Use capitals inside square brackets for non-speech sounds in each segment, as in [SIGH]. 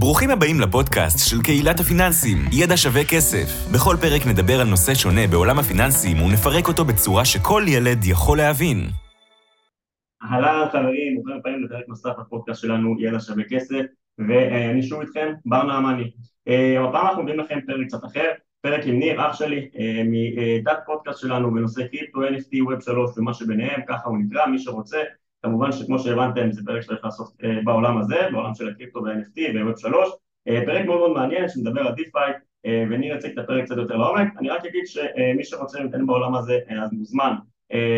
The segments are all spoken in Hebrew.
ברוכים הבאים לפודקאסט של קהילת הפיננסים, ידע שווה כסף. בכל פרק נדבר על נושא שונה בעולם הפיננסים ונפרק אותו בצורה שכל ילד יכול להבין. אהלן חברים, ברוכים הבאים לפרק נוסף בפודקאסט שלנו ידע שווה כסף ואני שוב איתכם, בר נעמני. אה, הפעם אנחנו מביאים לכם פרק קצת אחר, פרק עם ניר, אח שלי, אה, מתת פודקאסט שלנו בנושא קריפטו, NFT, Web 3 ומה שביניהם, ככה הוא נקרא, מי שרוצה כמובן שכמו שהבנתם זה פרק שצריך לעשות אה, בעולם הזה, בעולם של הקריפטו ו-NFT ו-Web 3 אה, פרק מאוד מאוד מעניין שמדבר על DeFi אה, וניר יציג את הפרק קצת יותר לעומק. אני רק אגיד שמי שרוצה להתעניין בעולם הזה אז מוזמן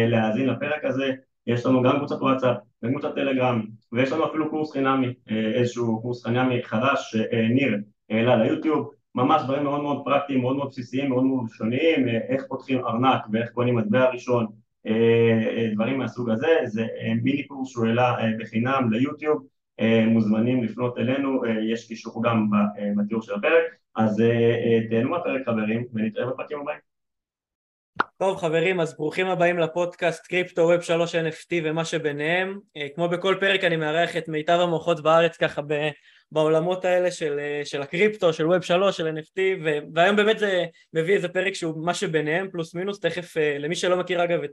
להאזין לפרק הזה. יש לנו גם קבוצת וואטסאפ וקבוצת טלגרם ויש לנו אפילו קורס חינמי איזשהו קורס חינמי חדש שניר העלה ליוטיוב. ממש דברים מאוד מאוד פרקטיים, מאוד מאוד בסיסיים, מאוד מאוד ראשוניים, איך פותחים ארנק ואיך קונים מטבע ראשון דברים מהסוג הזה, זה אה, מיני קורס שהוא העלה בחינם ליוטיוב, מוזמנים לפנות אלינו, יש קישור גם בתיאור של הפרק, אז תהנו מהפרק חברים ונתראה בפרקים הבאים. טוב חברים, אז ברוכים הבאים לפודקאסט קריפטו, ווב 3 NFT ומה שביניהם. כמו בכל פרק אני מארח את מיטב המוחות בארץ ככה בעולמות האלה של, של הקריפטו, של ווב 3, של NFT, והיום באמת זה מביא איזה פרק שהוא מה שביניהם, פלוס מינוס, תכף למי שלא מכיר אגב את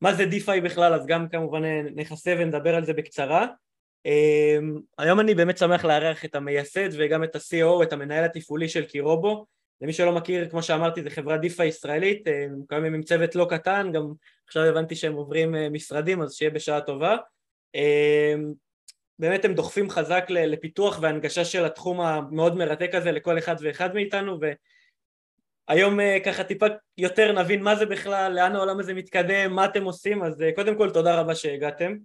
מה זה DeFi בכלל, אז גם כמובן נכסה ונדבר על זה בקצרה. היום אני באמת שמח לארח את המייסד וגם את ה-COO, את המנהל התפעולי של קירובו. למי שלא מכיר, כמו שאמרתי, זו חברת DeFi ישראלית, הם קיימים עם צוות לא קטן, גם עכשיו הבנתי שהם עוברים אה, משרדים, אז שיהיה בשעה טובה. אמ, באמת הם דוחפים חזק לפיתוח והנגשה של התחום המאוד מרתק הזה לכל אחד ואחד מאיתנו, היום אה, ככה טיפה יותר נבין מה זה בכלל, לאן העולם הזה מתקדם, מה אתם עושים, אז אה, קודם כל תודה רבה שהגעתם.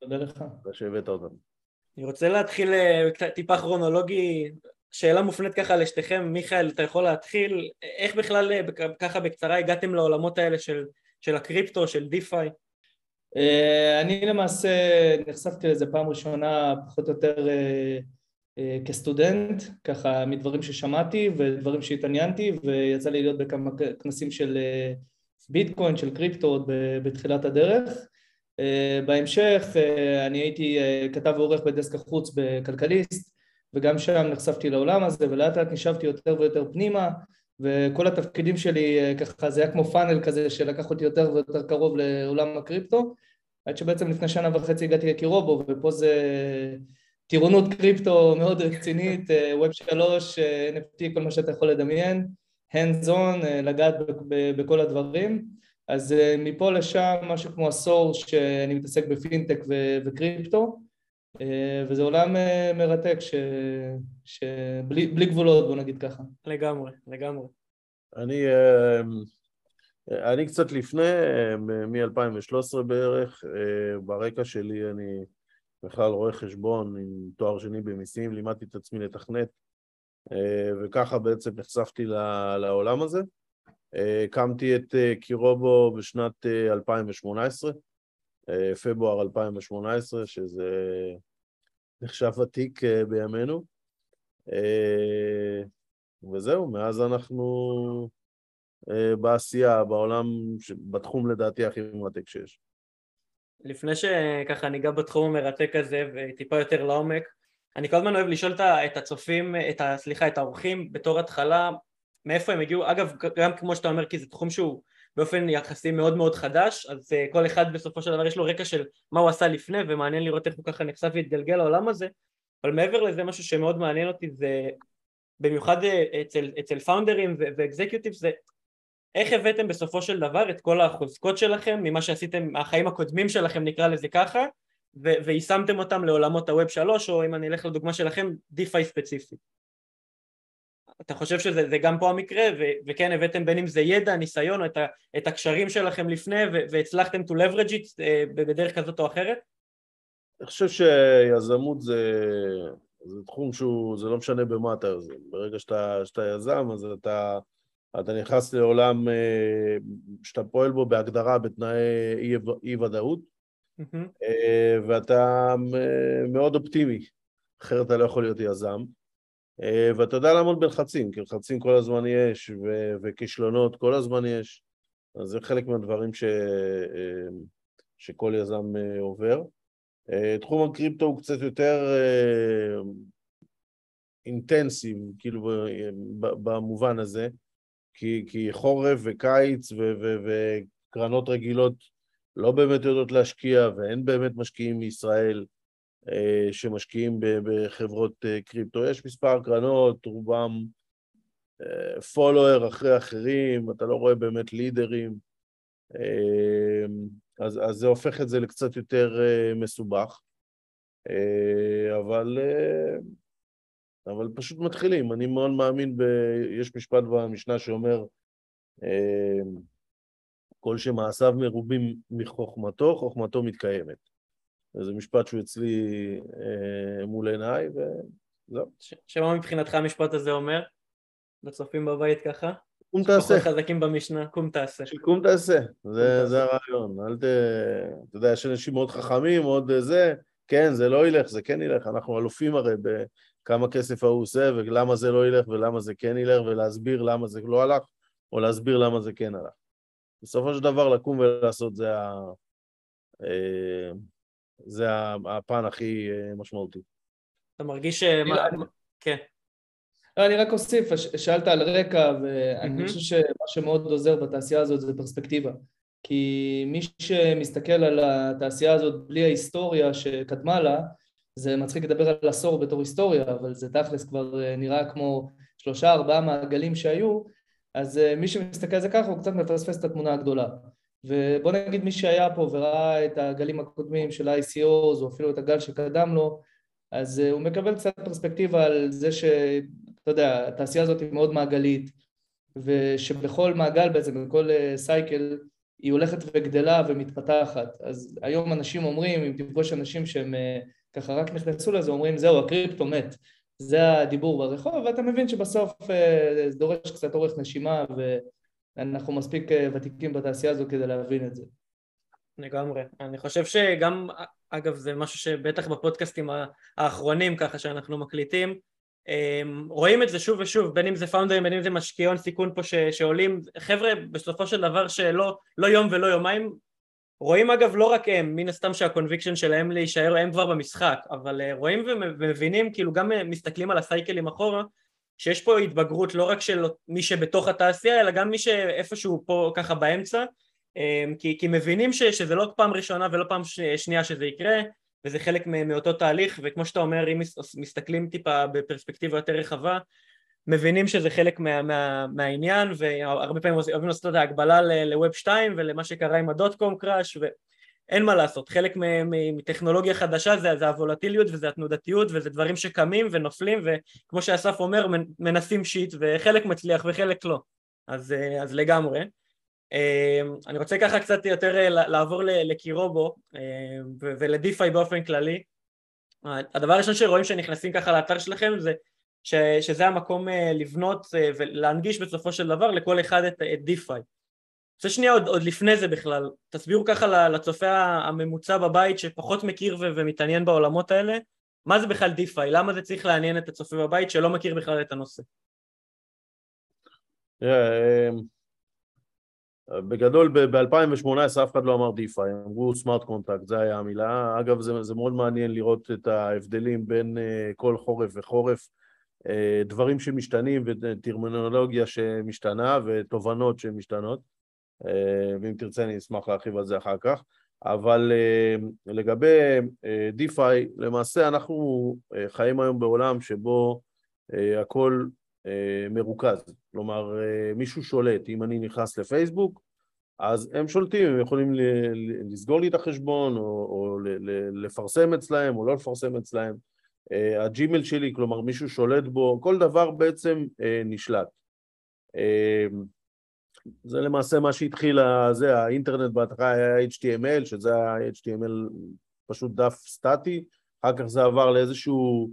תודה לך. תודה שהבאת אותנו. אני רוצה להתחיל אה, טיפה כרונולוגי, שאלה מופנית ככה לשתיכם, מיכאל, אתה יכול להתחיל, איך בכלל ככה בקצרה הגעתם לעולמות האלה של, של הקריפטו, של דיפיי? אני למעשה נחשפתי לזה פעם ראשונה פחות או יותר אה, כסטודנט, ככה מדברים ששמעתי ודברים שהתעניינתי ויצא לי להיות בכמה כנסים של אה, ביטקוין, של קריפטו עוד בתחילת הדרך. אה, בהמשך אני הייתי כתב ועורך בדסק החוץ בכלכליסט וגם שם נחשפתי לעולם הזה ולאט לאט נשבתי יותר ויותר פנימה וכל התפקידים שלי ככה זה היה כמו פאנל כזה שלקח אותי יותר ויותר קרוב לעולם הקריפטו עד שבעצם לפני שנה וחצי הגעתי לקירובו ופה זה טירונות קריפטו מאוד רצינית, ווב שלוש, NFT, כל מה שאתה יכול לדמיין, hands on, אה, לגעת בכל הדברים. אז אה, מפה לשם משהו כמו עשור שאני מתעסק בפינטק וקריפטו, אה, וזה עולם מרתק שבלי גבולות בוא נגיד ככה. לגמרי, לגמרי. אני, אני קצת לפני, מ-2013 בערך, ברקע שלי אני בכלל רואה חשבון עם תואר שני במיסים, לימדתי את עצמי לתכנת, אה, וככה בעצם נחשפתי לעולם הזה. אה, הקמתי את אה, קירובו בשנת 2018, פברואר 2018, שזה נחשב ותיק בימינו. וזהו, מאז אנחנו בעשייה, בעולם, בתחום לדעתי הכי מרתק שיש. לפני שככה ניגע בתחום המרתק הזה וטיפה יותר לעומק, אני כל הזמן אוהב לשאול את הצופים, את ה, סליחה, את האורחים בתור התחלה, מאיפה הם הגיעו, אגב גם כמו שאתה אומר כי זה תחום שהוא באופן יחסי מאוד מאוד חדש, אז אה, כל אחד בסופו של דבר יש לו רקע של מה הוא עשה לפני ומעניין לראות איך הוא ככה נחשף והתגלגל לעולם הזה, אבל מעבר לזה משהו שמאוד מעניין אותי זה במיוחד אה, אצל, אצל פאונדרים ואקזקיוטיב זה איך הבאתם בסופו של דבר את כל החוזקות שלכם ממה שעשיתם, מהחיים הקודמים שלכם נקרא לזה ככה ויישמתם אותם לעולמות הווב שלוש או אם אני אלך לדוגמה שלכם דיפיי ספציפי אתה חושב שזה גם פה המקרה ו- וכן הבאתם בין אם זה ידע, ניסיון או את, ה- את הקשרים שלכם לפני ו- והצלחתם to leverage it uh, בדרך כזאת או אחרת? אני חושב שיזמות זה, זה תחום שהוא, זה לא משנה במה אתה יוזם, ברגע שאתה, שאתה יזם אז אתה אתה נכנס לעולם אה, שאתה פועל בו בהגדרה בתנאי אי-ודאות, mm-hmm. ואתה מאוד אופטימי, אחרת אתה לא יכול להיות יזם. ואתה יודע לעמוד בלחצים, כי לחצים כל הזמן יש, ו- וכישלונות כל הזמן יש, אז זה חלק מהדברים ש- שכל יזם עובר. תחום הקריפטו הוא קצת יותר אינטנסיב, כאילו במובן הזה, כי, כי חורף וקיץ ו, ו, וקרנות רגילות לא באמת יודעות להשקיע ואין באמת משקיעים מישראל אה, שמשקיעים בחברות אה, קריפטו. יש מספר קרנות, רובם פולואר אחרי אחרים, אתה לא רואה באמת לידרים, אז, אז זה הופך את זה לקצת יותר מסובך. אבל אבל פשוט מתחילים. אני מאוד מאמין ב... יש משפט במשנה שאומר, אה, כל שמעשיו מרובים מחוכמתו, חוכמתו מתקיימת. זה משפט שהוא אצלי אה, מול עיניי, וזהו. שמה מבחינתך המשפט הזה אומר? לצופים בבית ככה? קום תעשה. שפחות חזקים במשנה, קום תעשה. קום תעשה, זה, זה הרעיון. אל ת... אתה יודע, יש אנשים מאוד חכמים, מאוד זה, כן, זה לא ילך, זה כן ילך, אנחנו אלופים הרי ב... כמה כסף ההוא עושה ולמה זה לא ילך ולמה זה כן ילך ולהסביר למה זה לא הלך או להסביר למה זה כן הלך. בסופו של דבר לקום ולעשות זה, ה... אה, זה הפן הכי אה, משמעותי. אתה מרגיש ש... כן. לא, אני רק אוסיף, שאלת על רקע, ואני חושב שמה שמאוד עוזר בתעשייה הזאת זה פרספקטיבה. כי מי שמסתכל על התעשייה הזאת בלי ההיסטוריה שקדמה לה, זה מצחיק לדבר על עשור בתור היסטוריה, אבל זה תכלס כבר אה, נראה כמו שלושה ארבעה מעגלים שהיו, אז אה, מי שמסתכל על זה ככה הוא קצת מפספס את התמונה הגדולה. ובוא נגיד מי שהיה פה וראה את הגלים הקודמים של ICOs או אפילו את הגל שקדם לו, אז אה, הוא מקבל קצת פרספקטיבה על זה שאתה יודע, התעשייה הזאת היא מאוד מעגלית, ושבכל מעגל בעצם, בכל סייקל, היא הולכת וגדלה ומתפתחת. אז היום אנשים אומרים, אם תפגוש אנשים שהם ככה רק נכנסו לזה, אומרים זהו, הקריפטו מת. זה הדיבור ברחוב, ואתה מבין שבסוף אה, זה דורש קצת אורך נשימה, ואנחנו מספיק אה, ותיקים בתעשייה הזו כדי להבין את זה. לגמרי. אני חושב שגם, אגב, זה משהו שבטח בפודקאסטים האחרונים, ככה שאנחנו מקליטים, אמ, רואים את זה שוב ושוב, בין אם זה founderים, בין אם זה משקיעי הון סיכון פה ש, שעולים, חבר'ה בסופו של דבר שלא לא יום ולא יומיים רואים אגב לא רק הם, מן הסתם שה conviction שלהם להישאר הם כבר במשחק, אבל אה, רואים ומבינים, כאילו גם אה, מסתכלים על ה cycleים אחורה, שיש פה התבגרות לא רק של מי שבתוך התעשייה, אלא גם מי שאיפשהו פה ככה באמצע, אה, כי, כי מבינים ש, שזה לא פעם ראשונה ולא פעם שנייה שזה יקרה, וזה חלק מאותו תהליך, וכמו שאתה אומר, אם מסתכלים טיפה בפרספקטיבה יותר רחבה, מבינים שזה חלק מה, מה, מהעניין והרבה פעמים אוהבים לעשות את ההקבלה לווב 2 ולמה שקרה עם הדוט קום קראש ואין מה לעשות, חלק מטכנולוגיה חדשה זה, זה הוולטיליות וזה התנודתיות וזה דברים שקמים ונופלים וכמו שאסף אומר מנסים שיט וחלק מצליח וחלק לא. אז, אז לגמרי. אני רוצה ככה קצת יותר לעבור לקירובו ול DeFi באופן כללי. הדבר הראשון שרואים שנכנסים ככה לאתר שלכם זה ש, שזה המקום אה, לבנות אה, ולהנגיש בסופו של דבר לכל אחד את, את DeFi. זה שנייה עוד, עוד לפני זה בכלל, תסבירו ככה לצופה הממוצע בבית שפחות מכיר ו- ומתעניין בעולמות האלה, מה זה בכלל DeFi, למה זה צריך לעניין את הצופה בבית שלא מכיר בכלל את הנושא. אמ, בגדול ב-2018 אף אחד לא אמר DeFi, אמרו smart contract, זה היה המילה. אגב, זה, זה מאוד מעניין לראות את ההבדלים בין אה, כל חורף וחורף. אה, דברים שמשתנים וטרמינולוגיה שמשתנה ותובנות שמשתנות ואם תרצה אני אשמח להרחיב על זה אחר כך. אבל אה, לגבי DeFi למעשה אנחנו חיים היום בעולם שבו הכל מרוכז. כלומר מישהו שולט. אם אני נכנס לפייסבוק אז הם שולטים, הם יכולים לסגור לי את החשבון או, או לפרסם אצלהם או לא לפרסם אצלהם. אה, הג'ימל שלי, כלומר מישהו שולט בו, כל דבר בעצם אה, נשלט. אה, זה למעשה מה שהתחיל, זה האינטרנט בהתחלה היה HTML, שזה היה HTML פשוט דף סטטי, אחר כך זה עבר לאיזשהו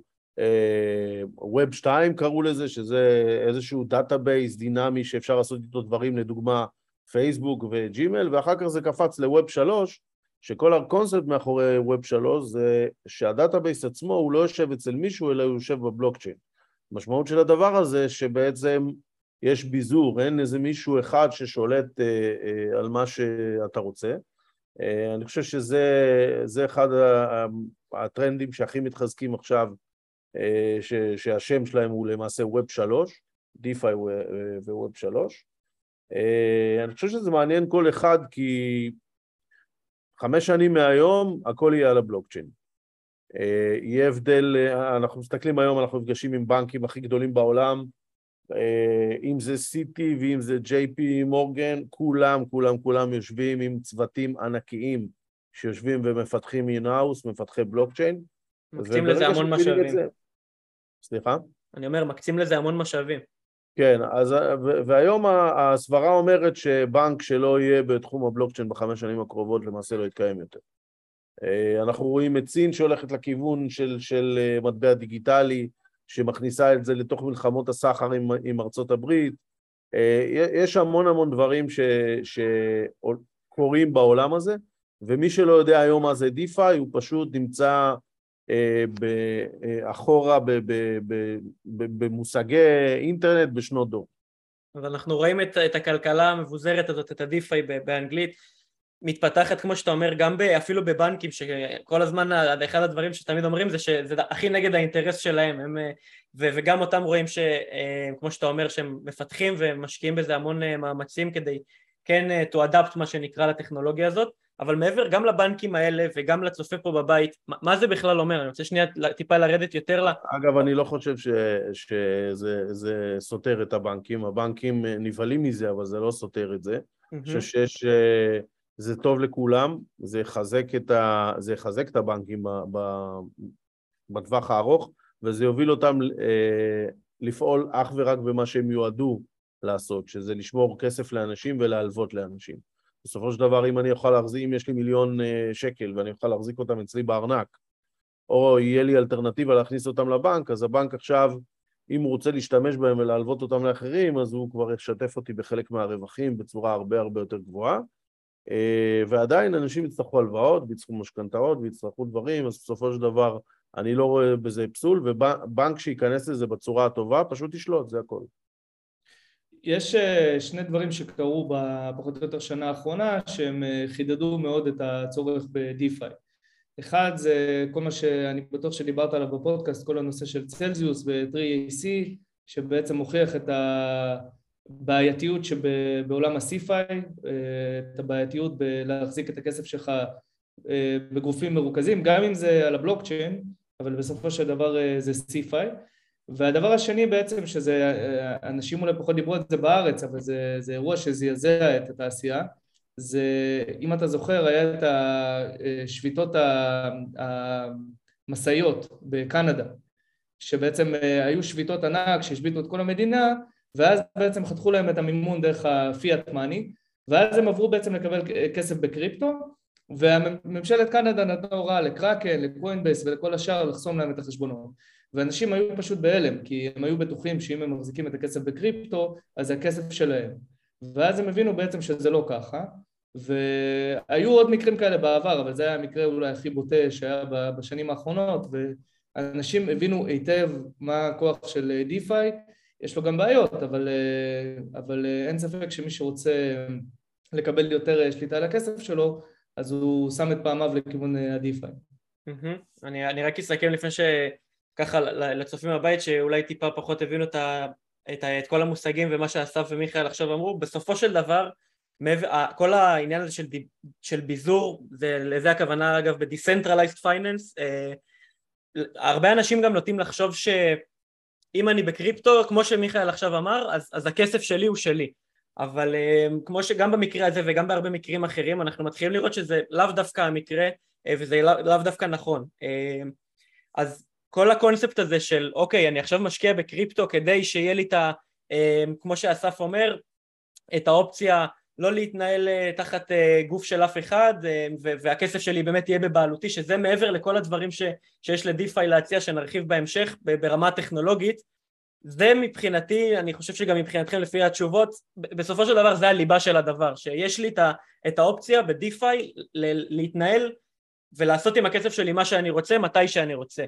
Web 2 קראו לזה, שזה איזשהו database דינמי שאפשר לעשות איתו דברים, לדוגמה פייסבוק וג'ימל, ואחר כך זה קפץ ל-Web 3, שכל הקונספט מאחורי Web 3 זה שה database עצמו הוא לא יושב אצל מישהו אלא הוא יושב בבלוקצ'יין. המשמעות של הדבר הזה שבעצם יש ביזור, אין איזה מישהו אחד ששולט אה, אה, על מה שאתה רוצה. אה, אני חושב שזה אחד הטרנדים שהכי מתחזקים עכשיו שהשם שלהם הוא למעשה Web 3, DeFi ו-Web 3. אני חושב שזה מעניין כל אחד כי חמש שנים מהיום הכל יהיה על הבלוקצ'יין. יהיה הבדל, אנחנו מסתכלים היום, אנחנו נפגשים עם בנקים הכי גדולים בעולם, אם זה סיטי ואם זה JP מורגן, כולם, כולם, כולם יושבים עם צוותים ענקיים שיושבים ומפתחים in-house, מפתחי בלוקצ'יין. מקצים לזה המון משאבים. זה... סליחה? אני אומר, מקצים לזה המון משאבים. כן, אז, והיום הסברה אומרת שבנק שלא יהיה בתחום הבלוקצ'יין בחמש שנים הקרובות למעשה לא יתקיים יותר. אנחנו רואים את סין שהולכת לכיוון של, של מטבע דיגיטלי, שמכניסה את זה לתוך מלחמות הסחר עם, עם ארצות הברית. יש המון המון דברים שקורים בעולם הזה, ומי שלא יודע היום מה זה DeFi, הוא פשוט נמצא אה, אה, אחורה במושגי אינטרנט בשנות דור. ואנחנו רואים את, את הכלכלה המבוזרת הזאת, את ה-DeFi באנגלית, מתפתחת כמו שאתה אומר גם ב, אפילו בבנקים שכל הזמן אחד הדברים שתמיד אומרים זה שזה הכי נגד האינטרס שלהם הם, ו, וגם אותם רואים שכמו אה, שאתה אומר שהם מפתחים ומשקיעים בזה המון מאמצים כדי כן to adapt מה שנקרא לטכנולוגיה הזאת אבל מעבר גם לבנקים האלה וגם לצופה פה בבית, מה זה בכלל אומר? אני רוצה שנייה טיפה לרדת יותר ל... אגב, אני לא חושב ש, שזה סותר את הבנקים, הבנקים נבהלים מזה, אבל זה לא סותר את זה. אני חושב שיש... זה טוב לכולם, זה יחזק את, ה, זה יחזק את הבנקים בטווח הארוך, וזה יוביל אותם אה, לפעול אך ורק במה שהם יועדו לעשות, שזה לשמור כסף לאנשים ולהלוות לאנשים. בסופו של דבר, אם אני יכול להחזיק, אם יש לי מיליון אה, שקל ואני יכול להחזיק אותם אצלי בארנק, או יהיה לי אלטרנטיבה להכניס אותם לבנק, אז הבנק עכשיו, אם הוא רוצה להשתמש בהם ולהלוות אותם לאחרים, אז הוא כבר ישתף אותי בחלק מהרווחים בצורה הרבה הרבה יותר גבוהה. אה, ועדיין אנשים יצטרכו הלוואות ויצטרכו משכנתאות ויצטרכו דברים, אז בסופו של דבר אני לא רואה בזה פסול, ובנק שייכנס לזה בצורה הטובה פשוט ישלוט, זה הכל. יש אה, שני דברים שקרו בפחות או יותר שנה האחרונה שהם אה, חידדו מאוד את הצורך ב-DeFi. אחד זה כל מה שאני בטוח שדיברת עליו בפודקאסט, כל הנושא של צלזיוס ו-3AC שבעצם מוכיח את הבעייתיות שבעולם ה-CFI, אה, את הבעייתיות בלהחזיק את הכסף שלך בגופים מרוכזים, גם אם זה על הבלוקצ'יין, אבל בסופו של דבר זה CFI. והדבר השני בעצם, שזה, אנשים אולי פחות דיברו על זה בארץ, אבל זה, זה אירוע שזעזע את התעשייה, זה, אם אתה זוכר, היה את השביתות המשאיות בקנדה, שבעצם אה, היו שביתות ענק שהשביתו את כל המדינה, ואז בעצם חתכו להם את המימון דרך הפיאט מאני, ואז הם עברו בעצם לקבל כסף בקריפטו, וממשלת קנדה נתנה הוראה לקראקן, לקוינבייס ולכל השאר לחסום להם את החשבונות. ואנשים היו פשוט בהלם, כי הם היו בטוחים שאם הם מחזיקים את הכסף בקריפטו, אז זה הכסף שלהם. ואז הם הבינו בעצם שזה לא ככה, והיו עוד מקרים כאלה בעבר, אבל זה היה המקרה אולי הכי בוטה שהיה בשנים האחרונות, ואנשים הבינו היטב מה הכוח של DeFi, יש לו גם בעיות, אבל, אבל אין ספק שמי שרוצה לקבל יותר שליטה על הכסף שלו, אז הוא שם את פעמיו לכיוון הדיפיי. Mm-hmm. אני, אני רק אסכם לפני ש... ככה לצופים בבית שאולי טיפה פחות הבינו את, ה, את, ה, את כל המושגים ומה שאסף ומיכאל עכשיו אמרו, בסופו של דבר כל העניין הזה של, של ביזור, זה, לזה הכוונה אגב ב-Decentralized Finance, אה, הרבה אנשים גם נוטים לחשוב שאם אני בקריפטו, כמו שמיכאל עכשיו אמר, אז, אז הכסף שלי הוא שלי. אבל אה, כמו שגם במקרה הזה וגם בהרבה מקרים אחרים, אנחנו מתחילים לראות שזה לאו דווקא המקרה אה, וזה לאו, לאו דווקא נכון. אה, אז כל הקונספט הזה של אוקיי אני עכשיו משקיע בקריפטו כדי שיהיה לי את ה... אמ, כמו שאסף אומר את האופציה לא להתנהל אה, תחת אה, גוף של אף אחד אמ, והכסף שלי באמת יהיה בבעלותי שזה מעבר לכל הדברים ש, שיש לדיפיי להציע שנרחיב בהמשך ברמה הטכנולוגית זה מבחינתי, אני חושב שגם מבחינתכם לפי התשובות, בסופו של דבר זה הליבה של הדבר, שיש לי את האופציה בדיפיי להתנהל ולעשות עם הכסף שלי מה שאני רוצה, מתי שאני רוצה.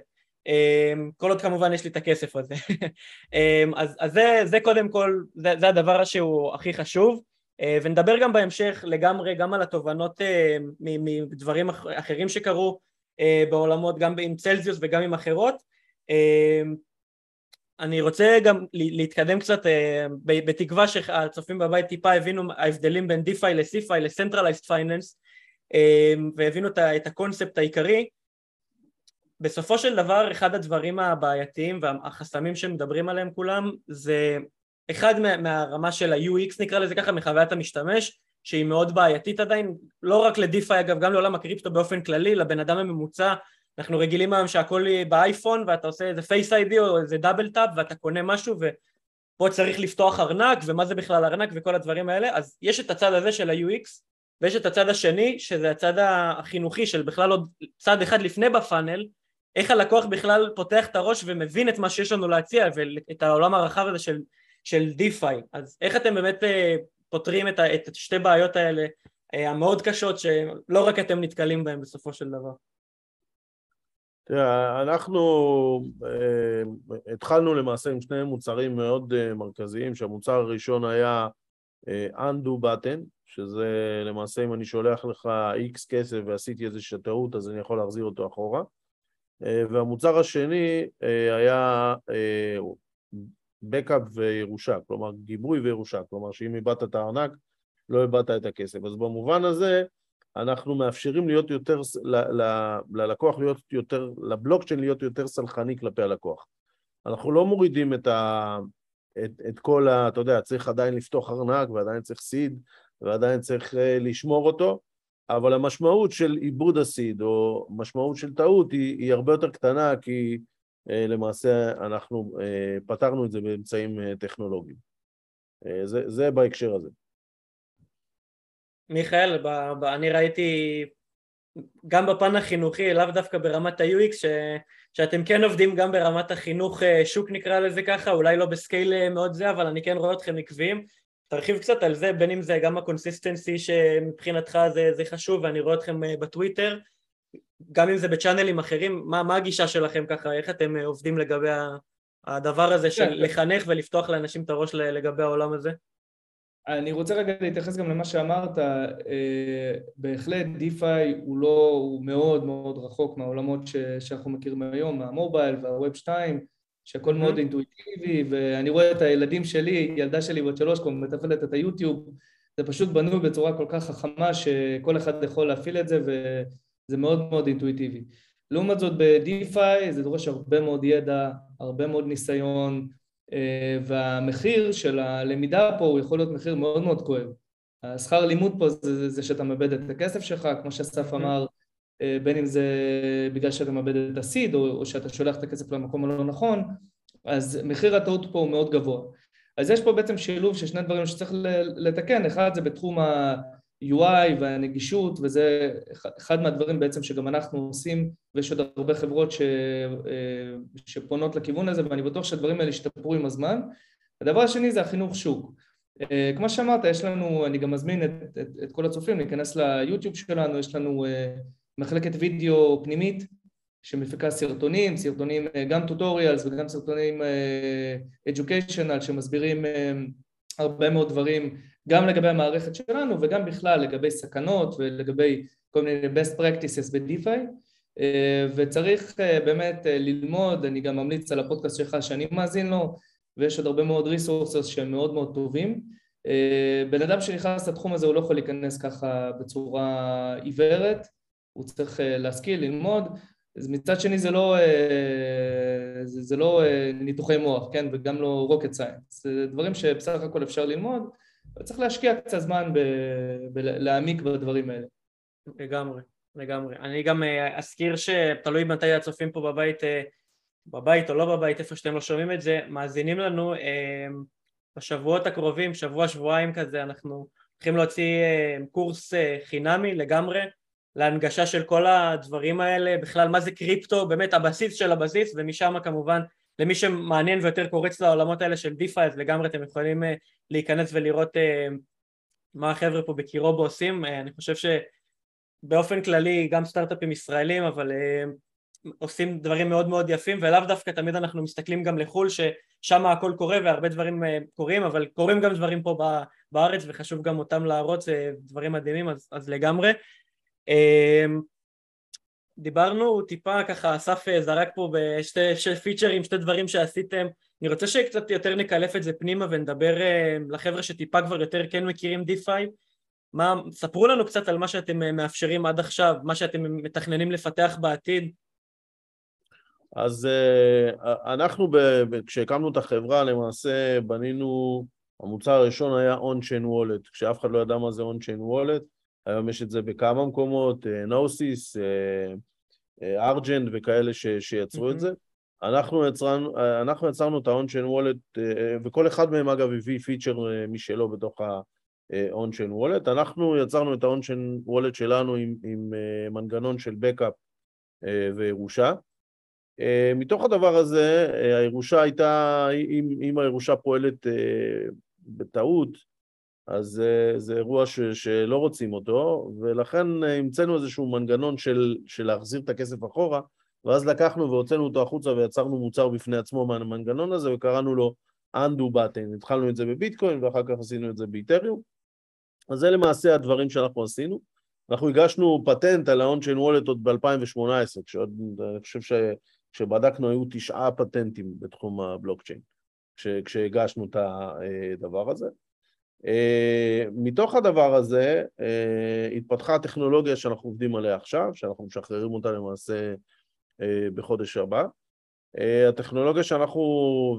אמ, כל עוד כמובן יש לי את הכסף הזה. [LAUGHS] אמ, אז, אז זה, זה קודם כל, זה, זה הדבר שהוא הכי חשוב, אה, ונדבר גם בהמשך לגמרי גם על התובנות אה, מדברים אחרים שקרו אה, בעולמות, גם עם צלזיוס וגם עם אחרות, אני רוצה גם להתקדם קצת בתקווה שהצופים בבית טיפה הבינו ההבדלים בין DeFi ל-CFI ל-Centralized Finance והבינו את הקונספט העיקרי. בסופו של דבר אחד הדברים הבעייתיים והחסמים שמדברים עליהם כולם זה אחד מהרמה של ה-UX נקרא לזה ככה מחוויית המשתמש שהיא מאוד בעייתית עדיין לא רק ל DeFi אגב גם לעולם הקריפטו באופן כללי לבן אדם הממוצע אנחנו רגילים היום שהכל באייפון ואתה עושה איזה Face ID או איזה double tap ואתה קונה משהו ופה צריך לפתוח ארנק ומה זה בכלל ארנק וכל הדברים האלה אז יש את הצד הזה של ה-UX ויש את הצד השני שזה הצד החינוכי של בכלל עוד צד אחד לפני בפאנל איך הלקוח בכלל פותח את הראש ומבין את מה שיש לנו להציע ואת העולם הרחב הזה של, של DeFi. אז איך אתם באמת אה, פותרים את, שתי בעיות האלה אה, המאוד קשות שלא רק אתם נתקלים בהן בסופו של דבר? תראה, אנחנו uh, התחלנו למעשה עם שני מוצרים מאוד מרכזיים, שהמוצר הראשון היה uh, undo button, שזה למעשה אם אני שולח לך X כסף ועשיתי איזושהי טעות אז אני יכול להחזיר אותו אחורה, והמוצר השני היה backup וירושה, כלומר גיבוי וירושה, כלומר שאם איבדת את הארנק לא איבדת את הכסף, אז במובן הזה אנחנו מאפשרים להיות יותר, ל, ל, ללקוח להיות יותר, לבלוקצ'יין להיות יותר סלחני כלפי הלקוח. אנחנו לא מורידים את, ה, את, את כל ה... אתה יודע, צריך עדיין לפתוח ארנק ועדיין צריך סיד ועדיין צריך uh, לשמור אותו, אבל המשמעות של עיבוד הסיד או משמעות של טעות היא, היא הרבה יותר קטנה כי למעשה אנחנו uh, פתרנו את זה באמצעים uh, טכנולוגיים. זה, זה בהקשר הזה. מיכאל, ב, ב, אני ראיתי גם בפן החינוכי, לאו דווקא ברמת ה-UX, ש, שאתם כן עובדים גם ברמת החינוך אה, שוק נקרא לזה ככה, אולי לא ב scale אה, מאוד זה, אבל אני כן רואה אתכם עקביים. תרחיב קצת על זה, בין אם זה גם ה consistency שמבחינתך זה, זה חשוב, ואני רואה אתכם אה, בטוויטר, גם אם זה בצ'אנלים אחרים, מה, מה הגישה שלכם ככה, איך אתם עובדים לגבי הדבר הזה של כן. לחנך ולפתוח לאנשים את הראש לגבי העולם הזה? אני רוצה רגע להתייחס גם למה שאמרת, אה, בהחלט דיפיי הוא לא, הוא מאוד מאוד רחוק מהעולמות ש, שאנחנו מכירים היום, מהמובייל והווב 2, שהכל מאוד אינטואיטיבי, ואני רואה את הילדים שלי, ילדה שלי בת שלוש כבר מתפעלת את היוטיוב, זה פשוט בנוי בצורה כל כך חכמה שכל אחד יכול להפעיל את זה וזה מאוד מאוד אינטואיטיבי. לעומת זאת בדיפיי זה דורש הרבה מאוד ידע, הרבה מאוד ניסיון, אה, והמחיר של הלמידה פה הוא יכול להיות מחיר מאוד מאוד כואב. השכר לימוד פה זה, זה שאתה מאבד את הכסף שלך, כמו שאסף אמר, אה, בין אם זה בגלל שאתה מאבד את הסיד או, או שאתה שולח את הכסף למקום הלא נכון, אז מחיר הטעות פה הוא מאוד גבוה. אז יש פה בעצם שילוב של שני דברים שצריך לתקן, אחד זה בתחום ה... UI והנגישות וזה אחד מהדברים בעצם שגם אנחנו עושים ויש עוד הרבה חברות ש, אה, שפונות לכיוון הזה ואני בטוח שהדברים האלה ישתפרו עם הזמן. הדבר השני זה החינוך שוק. אה, כמו שאמרת, יש לנו, אני גם מזמין את, את, את כל הצופים להיכנס ליוטיוב שלנו, יש לנו אה, מחלקת וידאו פנימית שמפיקה סרטונים, סרטונים גם טוטוריאלס וגם סרטונים educational שמסבירים הרבה מאוד דברים גם לגבי המערכת שלנו וגם בכלל לגבי סכנות ולגבי כל מיני best practices ב-DeFi אה, וצריך אה, באמת אה, ללמוד, אני גם ממליץ על הפודקאסט שלך שאני מאזין לו ויש עוד הרבה מאוד resources שהם מאוד מאוד טובים. בן אדם שנכנס לתחום הזה הוא לא יכול להיכנס ככה בצורה עיוורת. הוא צריך להשכיל, ללמוד. אז מצד שני זה לא, זה, זה לא ניתוחי מוח, כן? וגם לא rocket science, זה דברים שבסך הכל אפשר ללמוד וצריך להשקיע קצת זמן בלהעמיק בדברים האלה. לגמרי, לגמרי. אני גם אה, אזכיר שתלוי מתי הצופים פה בבית, אה, בבית או לא בבית, איפה שאתם לא שומעים את זה, מאזינים לנו אה, בשבועות הקרובים, שבוע שבועיים כזה, אנחנו הולכים להוציא קורס חינמי לגמרי להנגשה של כל הדברים האלה, בכלל מה זה קריפטו, באמת הבסיס של הבסיס, ומשם כמובן למי שמעניין ויותר קורץ לעולמות האלה של דיפיי אז לגמרי אתם יכולים אה, להיכנס ולראות אה, מה החבר'ה פה בקירובו עושים, אה, אני חושב שבאופן כללי גם סטארט-אפים ישראלים אבל עושים דברים מאוד מאוד יפים ולאו דווקא תמיד אנחנו מסתכלים גם לחו"ל ששם הכל קורה והרבה דברים קורים אבל קורים גם דברים פה בארץ וחשוב גם אותם להראות, דברים מדהימים אז, אז לגמרי דיברנו טיפה ככה, אסף אה, זרק פה בשתי פיצ'רים, שתי דברים שעשיתם, אני רוצה שקצת יותר נקלף את זה פנימה ונדבר אה, לחבר'ה שטיפה כבר יותר כן מכירים דיפיי, מה, ספרו לנו קצת על מה שאתם אה, מאפשרים עד עכשיו, מה שאתם מתכננים לפתח בעתיד. אז אנחנו, כשהקמנו את החברה, למעשה בנינו, המוצר הראשון היה on-chain wallet, כשאף אחד לא ידע מה זה on-chain wallet, היום יש את זה בכמה מקומות, נאוסיס, ארג'נט וכאלה ש, שיצרו mm-hmm. את זה. אנחנו יצרנו, אנחנו יצרנו את ה-on-chain wallet, וכל אחד מהם אגב הביא פיצ'ר משלו בתוך ה-on-chain wallet. אנחנו יצרנו את ה-on-chain wallet שלנו עם, עם מנגנון של בקאפ וירושה. מתוך הדבר הזה, הירושה הייתה, אם, אם הירושה פועלת בטעות, אז uh, זה אירוע ש, שלא רוצים אותו, ולכן uh, המצאנו איזשהו מנגנון של, של להחזיר את הכסף אחורה, ואז לקחנו והוצאנו אותו החוצה ויצרנו מוצר בפני עצמו מהמנגנון הזה, וקראנו לו undo button. התחלנו את זה בביטקוין ואחר כך עשינו את זה באיתריום. אז זה למעשה הדברים שאנחנו עשינו. אנחנו הגשנו פטנט על ה-on-chain wallet עוד ב-2018, כשעוד, אני חושב שכשבדקנו היו תשעה פטנטים בתחום הבלוקצ'יין, כשהגשנו את הדבר הזה. Uh, מתוך הדבר הזה uh, התפתחה הטכנולוגיה שאנחנו עובדים עליה עכשיו, שאנחנו משחררים אותה למעשה uh, בחודש הבא. הטכנולוגיה שאנחנו,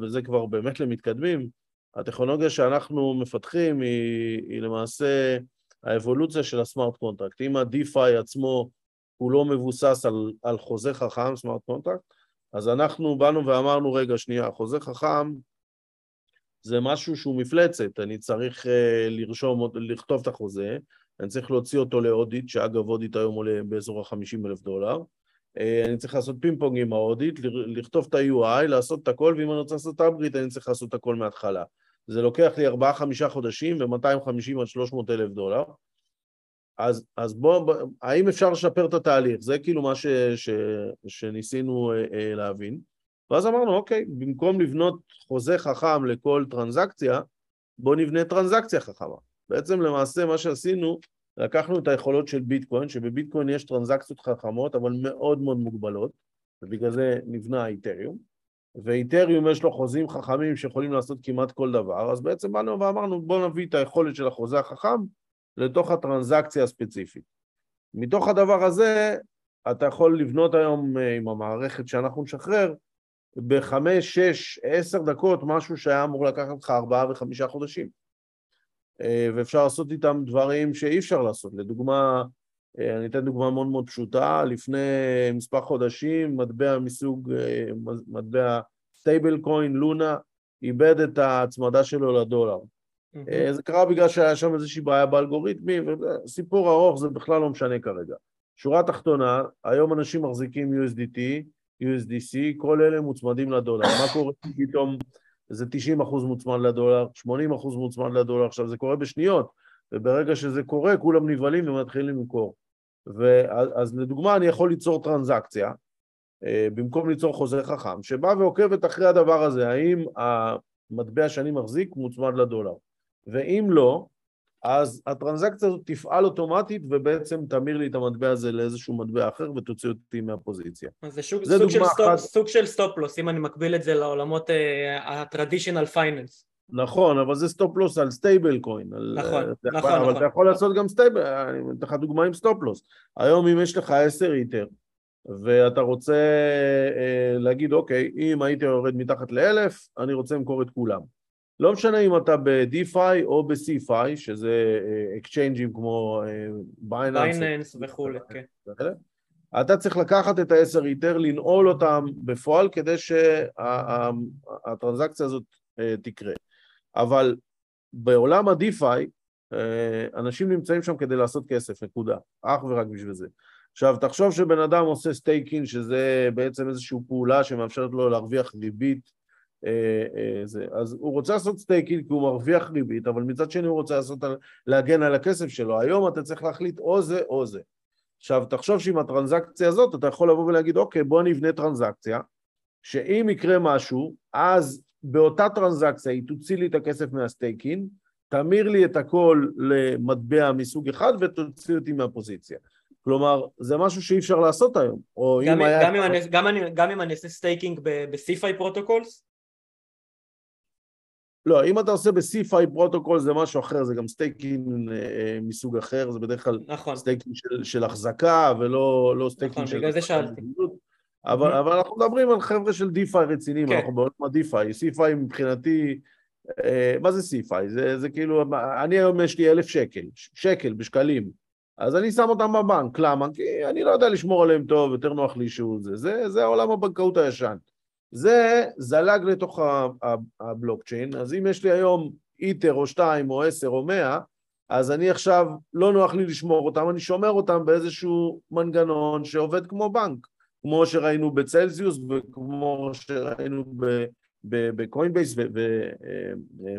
וזה כבר באמת למתקדמים, הטכנולוגיה שאנחנו מפתחים היא, היא למעשה האבולוציה של ה smart contract. אם ה-DeFi עצמו הוא לא מבוסס על, על חוזה חכם, smart contract, אז אנחנו באנו ואמרנו, רגע, שנייה, חוזה חכם זה משהו שהוא מפלצת, אני צריך uh, לרשום, לכתוב את החוזה, אני צריך להוציא אותו ל audit, שאגב audit היום עולה באזור ה-50 אלף דולר, uh, אני צריך לעשות פינג פונג עם ה audit, לכתוב את ה-UI, לעשות את הכל, ואם אני רוצה לעשות את ה upgrade, אני צריך לעשות את הכל מההתחלה. זה לוקח לי 4-5 חודשים ו-250 עד 300 אלף דולר. אז, אז בואו, האם אפשר לשפר את התהליך? זה כאילו מה ש, ש, שניסינו uh, uh, להבין. ואז אמרנו, אוקיי, במקום לבנות חוזה חכם לכל טרנזקציה, בואו נבנה טרנזקציה חכמה. בעצם למעשה מה שעשינו, לקחנו את היכולות של ביטקוין, שבביטקוין יש טרנזקציות חכמות, אבל מאוד מאוד מוגבלות, ובגלל זה נבנה איתריום, ואיתריום יש לו חוזים חכמים שיכולים לעשות כמעט כל דבר, אז בעצם באנו ואמרנו בואו נביא את היכולת של החוזה החכם לתוך הטרנזקציה הספציפית. מתוך הדבר הזה אתה יכול לבנות היום אה, עם המערכת שאנחנו נשחרר בחמש, שש, עשר דקות, משהו שהיה אמור לקחת לך ארבעה וחמישה חודשים. אה, ואפשר לעשות איתם דברים שאי אפשר לעשות. לדוגמה, אה, אני אתן דוגמה מאוד מאוד פשוטה, לפני מספר חודשים מטבע מסוג, אה, מטבע stable coin, לונה, איבד את ההצמדה שלו לדולר. Mm-hmm. זה קרה בגלל שהיה שם איזושהי בעיה באלגוריתמים, סיפור ארוך, זה בכלל לא משנה כרגע. שורה תחתונה, היום אנשים מחזיקים USDT, USDC, כל אלה מוצמדים לדולר. מה קורה פתאום זה 90 אחוז מוצמד לדולר, 80 אחוז מוצמד לדולר, עכשיו זה קורה בשניות, וברגע שזה קורה כולם נבהלים ומתחילים למכור. ואז לדוגמה אני יכול ליצור טרנזקציה, אה, במקום ליצור חוזה חכם, שבא ועוקבת אחרי הדבר הזה, האם המטבע שאני מחזיק מוצמד לדולר, ואם לא, אז הטרנזקציה הזאת תפעל אוטומטית ובעצם תמיר לי את המטבע הזה לאיזשהו מטבע אחר ותוציא אותי מהפוזיציה. זה שוק, זה סוג, של stop, אחת... סוג של stop-loss, אם אני מקביל את זה לעולמות ה-traditional uh, finance. נכון, אבל זה stop-loss על stable coin. נכון, נכון, אבל נכון. אבל אתה יכול לעשות גם stable, אני אתן לך דוגמה עם stop-loss. היום אם יש לך 10 את'ר, ואתה רוצה אה, להגיד, אוקיי, אם הייתי יורד מתחת לאלף, אני רוצה למכור את כולם. לא משנה אם אתה ב-DeFi או ב-CeFi, שזה אקסצ'יינג'ים אה, כמו בייננס. אה, בייננס וכולי, כן. אתה צריך לקחת את ה-10 את'ר, לנעול אותם בפועל כדי שהטרנזקציה הזאת אה, תקרה. אבל בעולם ה-DeFi, אנשים נמצאים שם כדי לעשות כסף, נקודה. אך ורק בשביל זה. עכשיו, תחשוב שבן אדם עושה staking, שזה בעצם איזושהי פעולה שמאפשרת לו להרוויח ריבית אה, אה, זה. אז הוא רוצה לעשות staking כי הוא מרוויח ריבית, אבל מצד שני הוא רוצה לעשות, להגן על הכסף שלו. היום אתה צריך להחליט או זה או זה. עכשיו, תחשוב שעם הטרנזקציה הזאת אתה יכול לבוא ולהגיד, אוקיי, בוא נבנה טרנזקציה, שאם יקרה משהו, אז באותה טרנזקציה היא תוציא לי את הכסף מה staking, תמיר לי את הכל למטבע מסוג אחד ותוציא אותי מהפוזיציה. כלומר, זה משהו שאי אפשר לעשות היום. או גם, אם היה... גם, אם אני, גם, אני, גם אם אני אעשה staking ב-CeFi protocols? לא, אם אתה עושה ב-CeFi פרוטוקול זה משהו אחר, זה גם staking אה, מסוג אחר, זה בדרך כלל נכון. staking של, של החזקה ולא לא staking נכון, של... בגלל זה שאלתי. אבל, אבל אנחנו מדברים על חבר'ה של DeFi רציניים, כן. אנחנו בעולם ה DeFi, CeFi מבחינתי, אה, מה זה CFI? זה, זה כאילו, אני היום יש לי אלף שקל, שקל בשקלים, אז אני שם אותם בבנק, למה? כי אני לא יודע לשמור עליהם טוב, יותר נוח לי שהוא זה, זה, זה העולם הבנקאות הישן. זה זלג לתוך הבלוקצ'יין, אז אם יש לי היום איטר או שתיים או עשר או מאה, אז אני עכשיו, לא נוח לי לשמור אותם, אני שומר אותם באיזשהו מנגנון שעובד כמו בנק, כמו שראינו בצלזיוס וכמו שראינו בקוינבייס אה,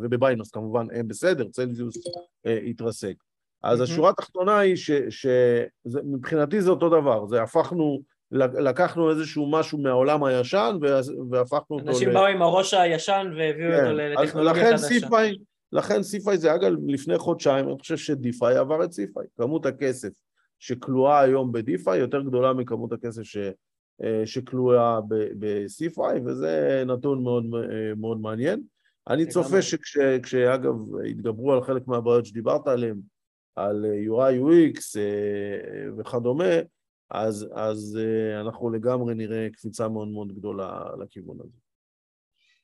ובביינאנס, כמובן הם בסדר, צלזיוס אה, התרסק. אז. השורה התחתונה היא שמבחינתי זה אותו דבר, זה הפכנו, לקחנו איזשהו משהו מהעולם הישן והפכנו אותו אנשים באו עם הראש הישן והביאו כן, אותו לטכנולוגיה חדשה. CeFi, לכן CeFi זה אגב לפני חודשיים, אני חושב ש DeFi עבר את CeFi. כמות הכסף שכלואה היום ב DeFi יותר גדולה מכמות הכסף ש, אה, שכלואה בסיפיי, וזה נתון מאוד, אה, מאוד מעניין. אני צופה. שכשאגב יתגברו על חלק מהבעיות שדיברת עליהן, על אה, UI UX וכדומה, אז, אז אה, אנחנו לגמרי נראה קפיצה מאוד מאוד גדולה לכיוון הזה.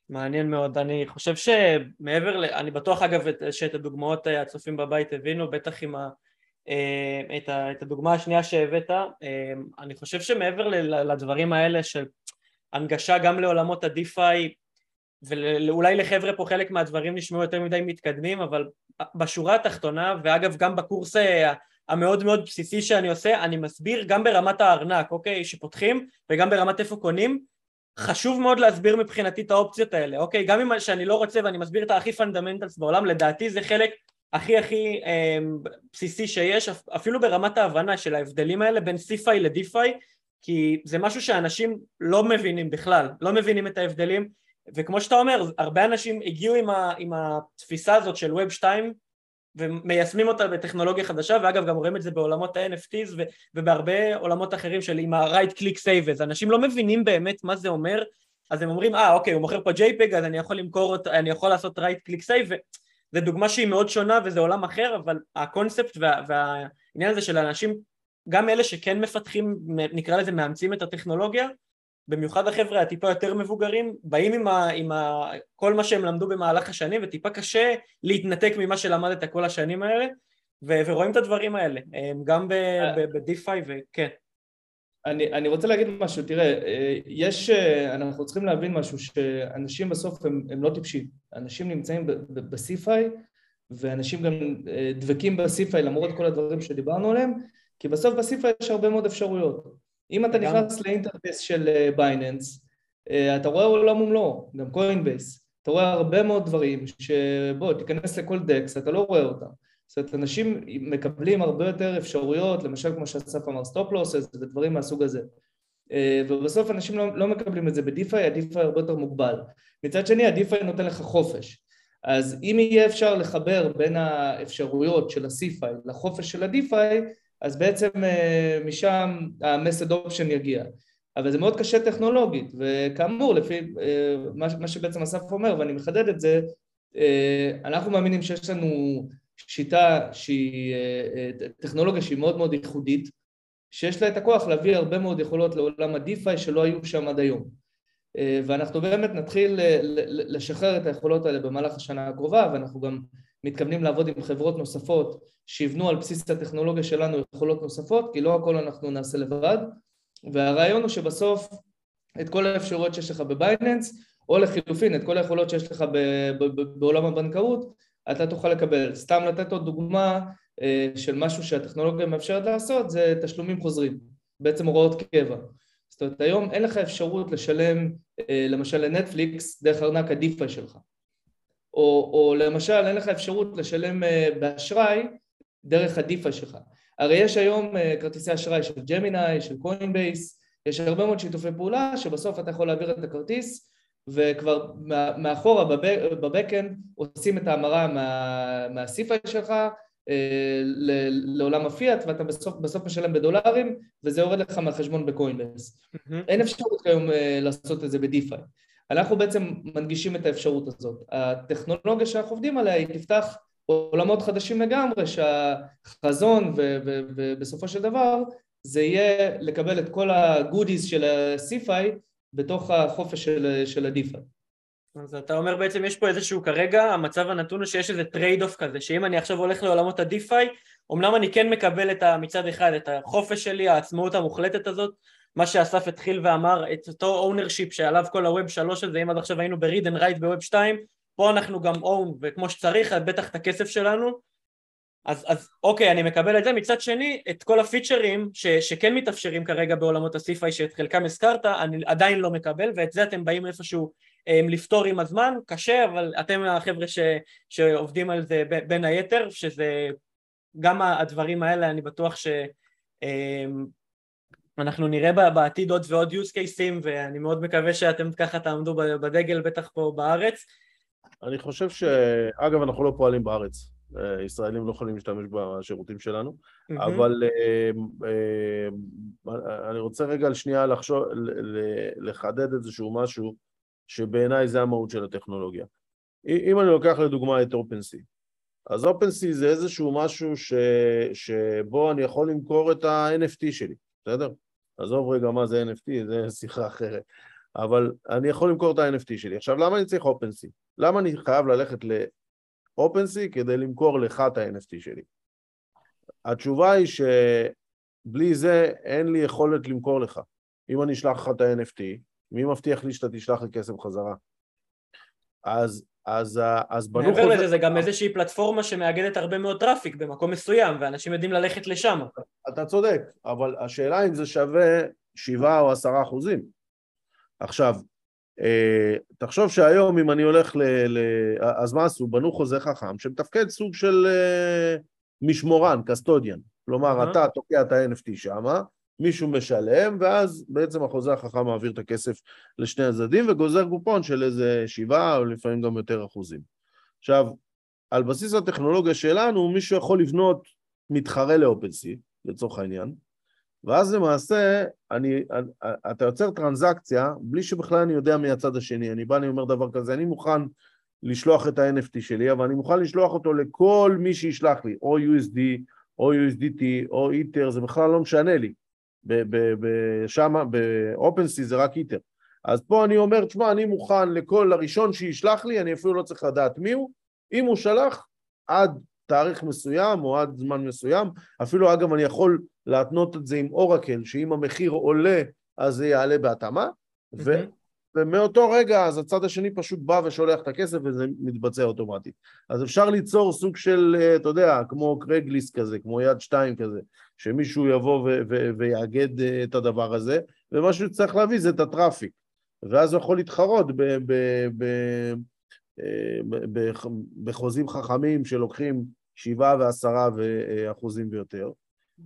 מעניין מאוד. אני חושב שמעבר ל... אני בטוח אגב את- שאת הדוגמאות אה, הצופים בבית הבינו, בטח עם ה... אה, את, ה... את הדוגמה השנייה שהבאת. אני חושב שמעבר ל- לדברים האלה של הנגשה גם לעולמות ה-DeFi ואולי לחבר'ה פה חלק מהדברים נשמעו יותר מדי מתקדמים, אבל בשורה התחתונה, ואגב גם בקורס המאוד מאוד בסיסי שאני עושה, אני מסביר גם ברמת הארנק, אוקיי, שפותחים, וגם ברמת איפה קונים, חשוב מאוד להסביר מבחינתי את האופציות האלה, אוקיי? גם אם שאני לא רוצה ואני מסביר את הכי fundamentals בעולם, לדעתי זה חלק הכי הכי אה, בסיסי שיש, אפ- אפילו ברמת ההבנה של ההבדלים האלה בין CFI ל-DeFi, כי זה משהו שאנשים לא מבינים בכלל, לא מבינים את ההבדלים, וכמו שאתה אומר, הרבה אנשים הגיעו עם, ה, עם התפיסה הזאת של Web 2 ומיישמים אותה בטכנולוגיה חדשה, ואגב גם רואים את זה בעולמות ה-NFTs ו- ובהרבה עולמות אחרים של עם ה-right click save, אז אנשים לא מבינים באמת מה זה אומר, אז הם אומרים, אה אוקיי, הוא מוכר פה JPEG, אז אני יכול למכור אותה, אני יכול לעשות right click save, וזו דוגמה שהיא מאוד שונה וזה עולם אחר, אבל הקונספט וה, והעניין הזה של האנשים, גם אלה שכן מפתחים, נקרא לזה מאמצים את הטכנולוגיה, במיוחד החבר'ה הטיפה יותר מבוגרים, באים עם, ה, עם ה, כל מה שהם למדו במהלך השנים, וטיפה קשה להתנתק ממה שלמדת כל השנים האלה, ו, ורואים את הדברים האלה, גם ב-DeFi וכן. אני, אני רוצה להגיד משהו, תראה, אה, יש, אה, אנחנו צריכים להבין משהו, שאנשים בסוף הם, הם לא טיפשים. אנשים נמצאים ב-CeFi, ואנשים גם אה, דבקים ב-CeFi למרות כל הדברים שדיברנו עליהם, כי בסוף ב-CeFi יש הרבה מאוד אפשרויות. אם אתה. נכנס ל interface של Binance, אתה רואה עולם ומלואו, גם Coinbase, אתה רואה הרבה מאוד דברים שבוא, תיכנס לכל DEX, אתה לא רואה אותם. זאת אומרת, אנשים מקבלים הרבה יותר אפשרויות, למשל כמו שאסף אמר, stop losses ודברים מהסוג הזה. אה, ובסוף אנשים לא, לא מקבלים את זה ב DeFi, ה DeFi הרבה יותר מוגבל. מצד שני, ה DeFi נותן לך חופש. אז אם יהיה אפשר לחבר בין האפשרויות של ה CeFi לחופש של ה DeFi, אז בעצם אה, משם ה mass adoption יגיע. אבל זה מאוד קשה טכנולוגית, וכאמור, לפי אה, מה, שבעצם אסף אומר, ואני מחדד את זה, אה, אנחנו מאמינים שיש לנו שיטה שהיא, טכנולוגיה שהיא מאוד מאוד ייחודית, שיש לה את הכוח להביא הרבה מאוד יכולות לעולם ה-DeFi שלא היו שם עד היום. ואנחנו באמת נתחיל לשחרר את היכולות האלה במהלך השנה הקרובה, ואנחנו גם מתכוונים לעבוד עם חברות נוספות שיבנו על בסיס הטכנולוגיה שלנו יכולות נוספות, כי לא הכל אנחנו נעשה לבד, והרעיון הוא שבסוף את כל האפשרויות שיש לך בבייננס, או לחילופין את כל היכולות שיש לך בעולם הבנקאות, אתה תוכל לקבל. סתם לתת עוד דוגמה אה, של משהו שהטכנולוגיה מאפשרת לעשות, זה תשלומים חוזרים, בעצם הוראות קבע. זאת אומרת, היום אין לך אפשרות לשלם אה, למשל לנטפליקס דרך ארנק ה DeFi שלך. או, או למשל אין לך אפשרות לשלם אה, באשראי דרך ה DeFi שלך. הרי יש היום אה, כרטיסי אשראי של Gemini, של Coinbase, יש הרבה מאוד שיתופי פעולה שבסוף אתה יכול להעביר את הכרטיס וכבר מאחורה ב backend עושים את ההמרה מה, מה CeFi שלך אה, לעולם הפיאט ואתה בסוף, בסוף משלם בדולרים וזה יורד לך מהחשבון ב Coinbase. Mm-hmm. אין אפשרות כיום לעשות את זה ב DeFi. אנחנו בעצם מנגישים את האפשרות הזאת. הטכנולוגיה שאנחנו עובדים עליה היא תפתח עולמות חדשים לגמרי שהחזון ובסופו של דבר זה יהיה לקבל את כל ה goodies של ה-CeFi בתוך החופש של, של ה-DeFi. אז אתה אומר בעצם יש פה איזשהו כרגע, המצב הנתון הוא שיש איזה trade off כזה, שאם אני עכשיו הולך לעולמות ה-DeFi, אמנם אני כן מקבל את מצד אחד את החופש שלי, העצמאות המוחלטת הזאת, מה שאסף התחיל ואמר, את אותו ownership שעליו כל ה web שלוש הזה, אם עד עכשיו היינו ב-read and write ב web 2, פה אנחנו גם own וכמו שצריך, בטח את הכסף שלנו, אז, אז אוקיי, אני מקבל את זה, מצד שני, את כל הפיצ'רים ש, שכן מתאפשרים כרגע בעולמות ה-CeFi שאת חלקם הזכרת, אני עדיין לא מקבל, ואת זה אתם באים איפשהו um, לפתור עם הזמן, קשה, אבל אתם החבר'ה ש, שעובדים על זה בין היתר, שזה גם הדברים האלה, אני בטוח ש... Um, אנחנו נראה בעתיד עוד ועוד use cases ואני מאוד מקווה שאתם ככה תעמדו בדגל בטח פה בארץ. אני חושב ש... אגב, אנחנו לא פועלים בארץ. אה, ישראלים לא יכולים להשתמש בשירותים שלנו, mm-hmm. אבל אה, אה, אני רוצה רגע שנייה לחשוב, לחדד איזשהו משהו שבעיניי זה המהות של הטכנולוגיה. אם אני לוקח לדוגמה את OpenSea, אז OpenSea זה איזשהו משהו ש, שבו אני יכול למכור את ה-NFT שלי, בסדר? עזוב רגע מה זה NFT, זה שיחה אחרת. אבל אני יכול למכור את ה-NFT שלי. עכשיו, למה אני צריך OpenSea? למה אני חייב ללכת OpenSea כדי למכור לך את ה-NFT שלי. התשובה היא שבלי זה אין לי יכולת למכור לך. אם אני אשלח לך את ה-NFT, מי מבטיח לי שאתה תשלח לי כסף חזרה? אז, אז, אז בנו חוזה... מעבר לזה, זה גם איזושהי פלטפורמה שמאגדת הרבה מאוד traffic במקום מסוים, ואנשים יודעים ללכת לשם. אתה צודק, אבל השאלה אם זה שווה שבעה או עשרה אחוזים. עכשיו, אה, תחשוב שהיום אם אני הולך ל... ל... אז מה עשו? בנו חוזה חכם שמתפקד סוג של אה, משמורן, custodian. כלומר. אתה תוקע את ה-NFT שם, מישהו משלם, ואז בעצם החוזה החכם מעביר את הכסף לשני הצדדים וגוזר קופון של איזה שבעה או לפעמים גם יותר אחוזים. עכשיו, על בסיס הטכנולוגיה שלנו, מישהו יכול לבנות מתחרה לאופנסי, לצורך העניין, ואז למעשה, אני, אתה יוצר טרנזקציה בלי שבכלל אני יודע מי הצד השני. אני בא, אני אומר דבר כזה, אני מוכן לשלוח את ה-NFT שלי, אבל אני מוכן לשלוח אותו לכל מי שישלח לי, או USD, או USDT, או איתר, זה בכלל לא משנה לי. שם, ב-OpenSea זה רק איתר. אז פה אני אומר, תשמע, אני מוכן לכל הראשון שישלח לי, אני אפילו לא צריך לדעת מי הוא. אם הוא שלח, עד תאריך מסוים או עד זמן מסוים, אפילו אגב אני יכול להתנות את זה עם אורקל, שאם המחיר עולה אז זה יעלה בהתאמה, mm-hmm. ומאותו רגע אז הצד השני פשוט בא ושולח את הכסף וזה מתבצע אוטומטית. אז אפשר ליצור סוג של, אה, אתה יודע, כמו קרגליס כזה, כמו יד שתיים כזה, שמישהו יבוא ו- ו- ויאגד אה, את הדבר הזה, ומה שהוא צריך להביא זה את הטראפיק. ואז הוא יכול להתחרות ב- ב- ב- אה, בחוזים חכמים שלוקחים שבעה ועשרה אחוזים ויותר.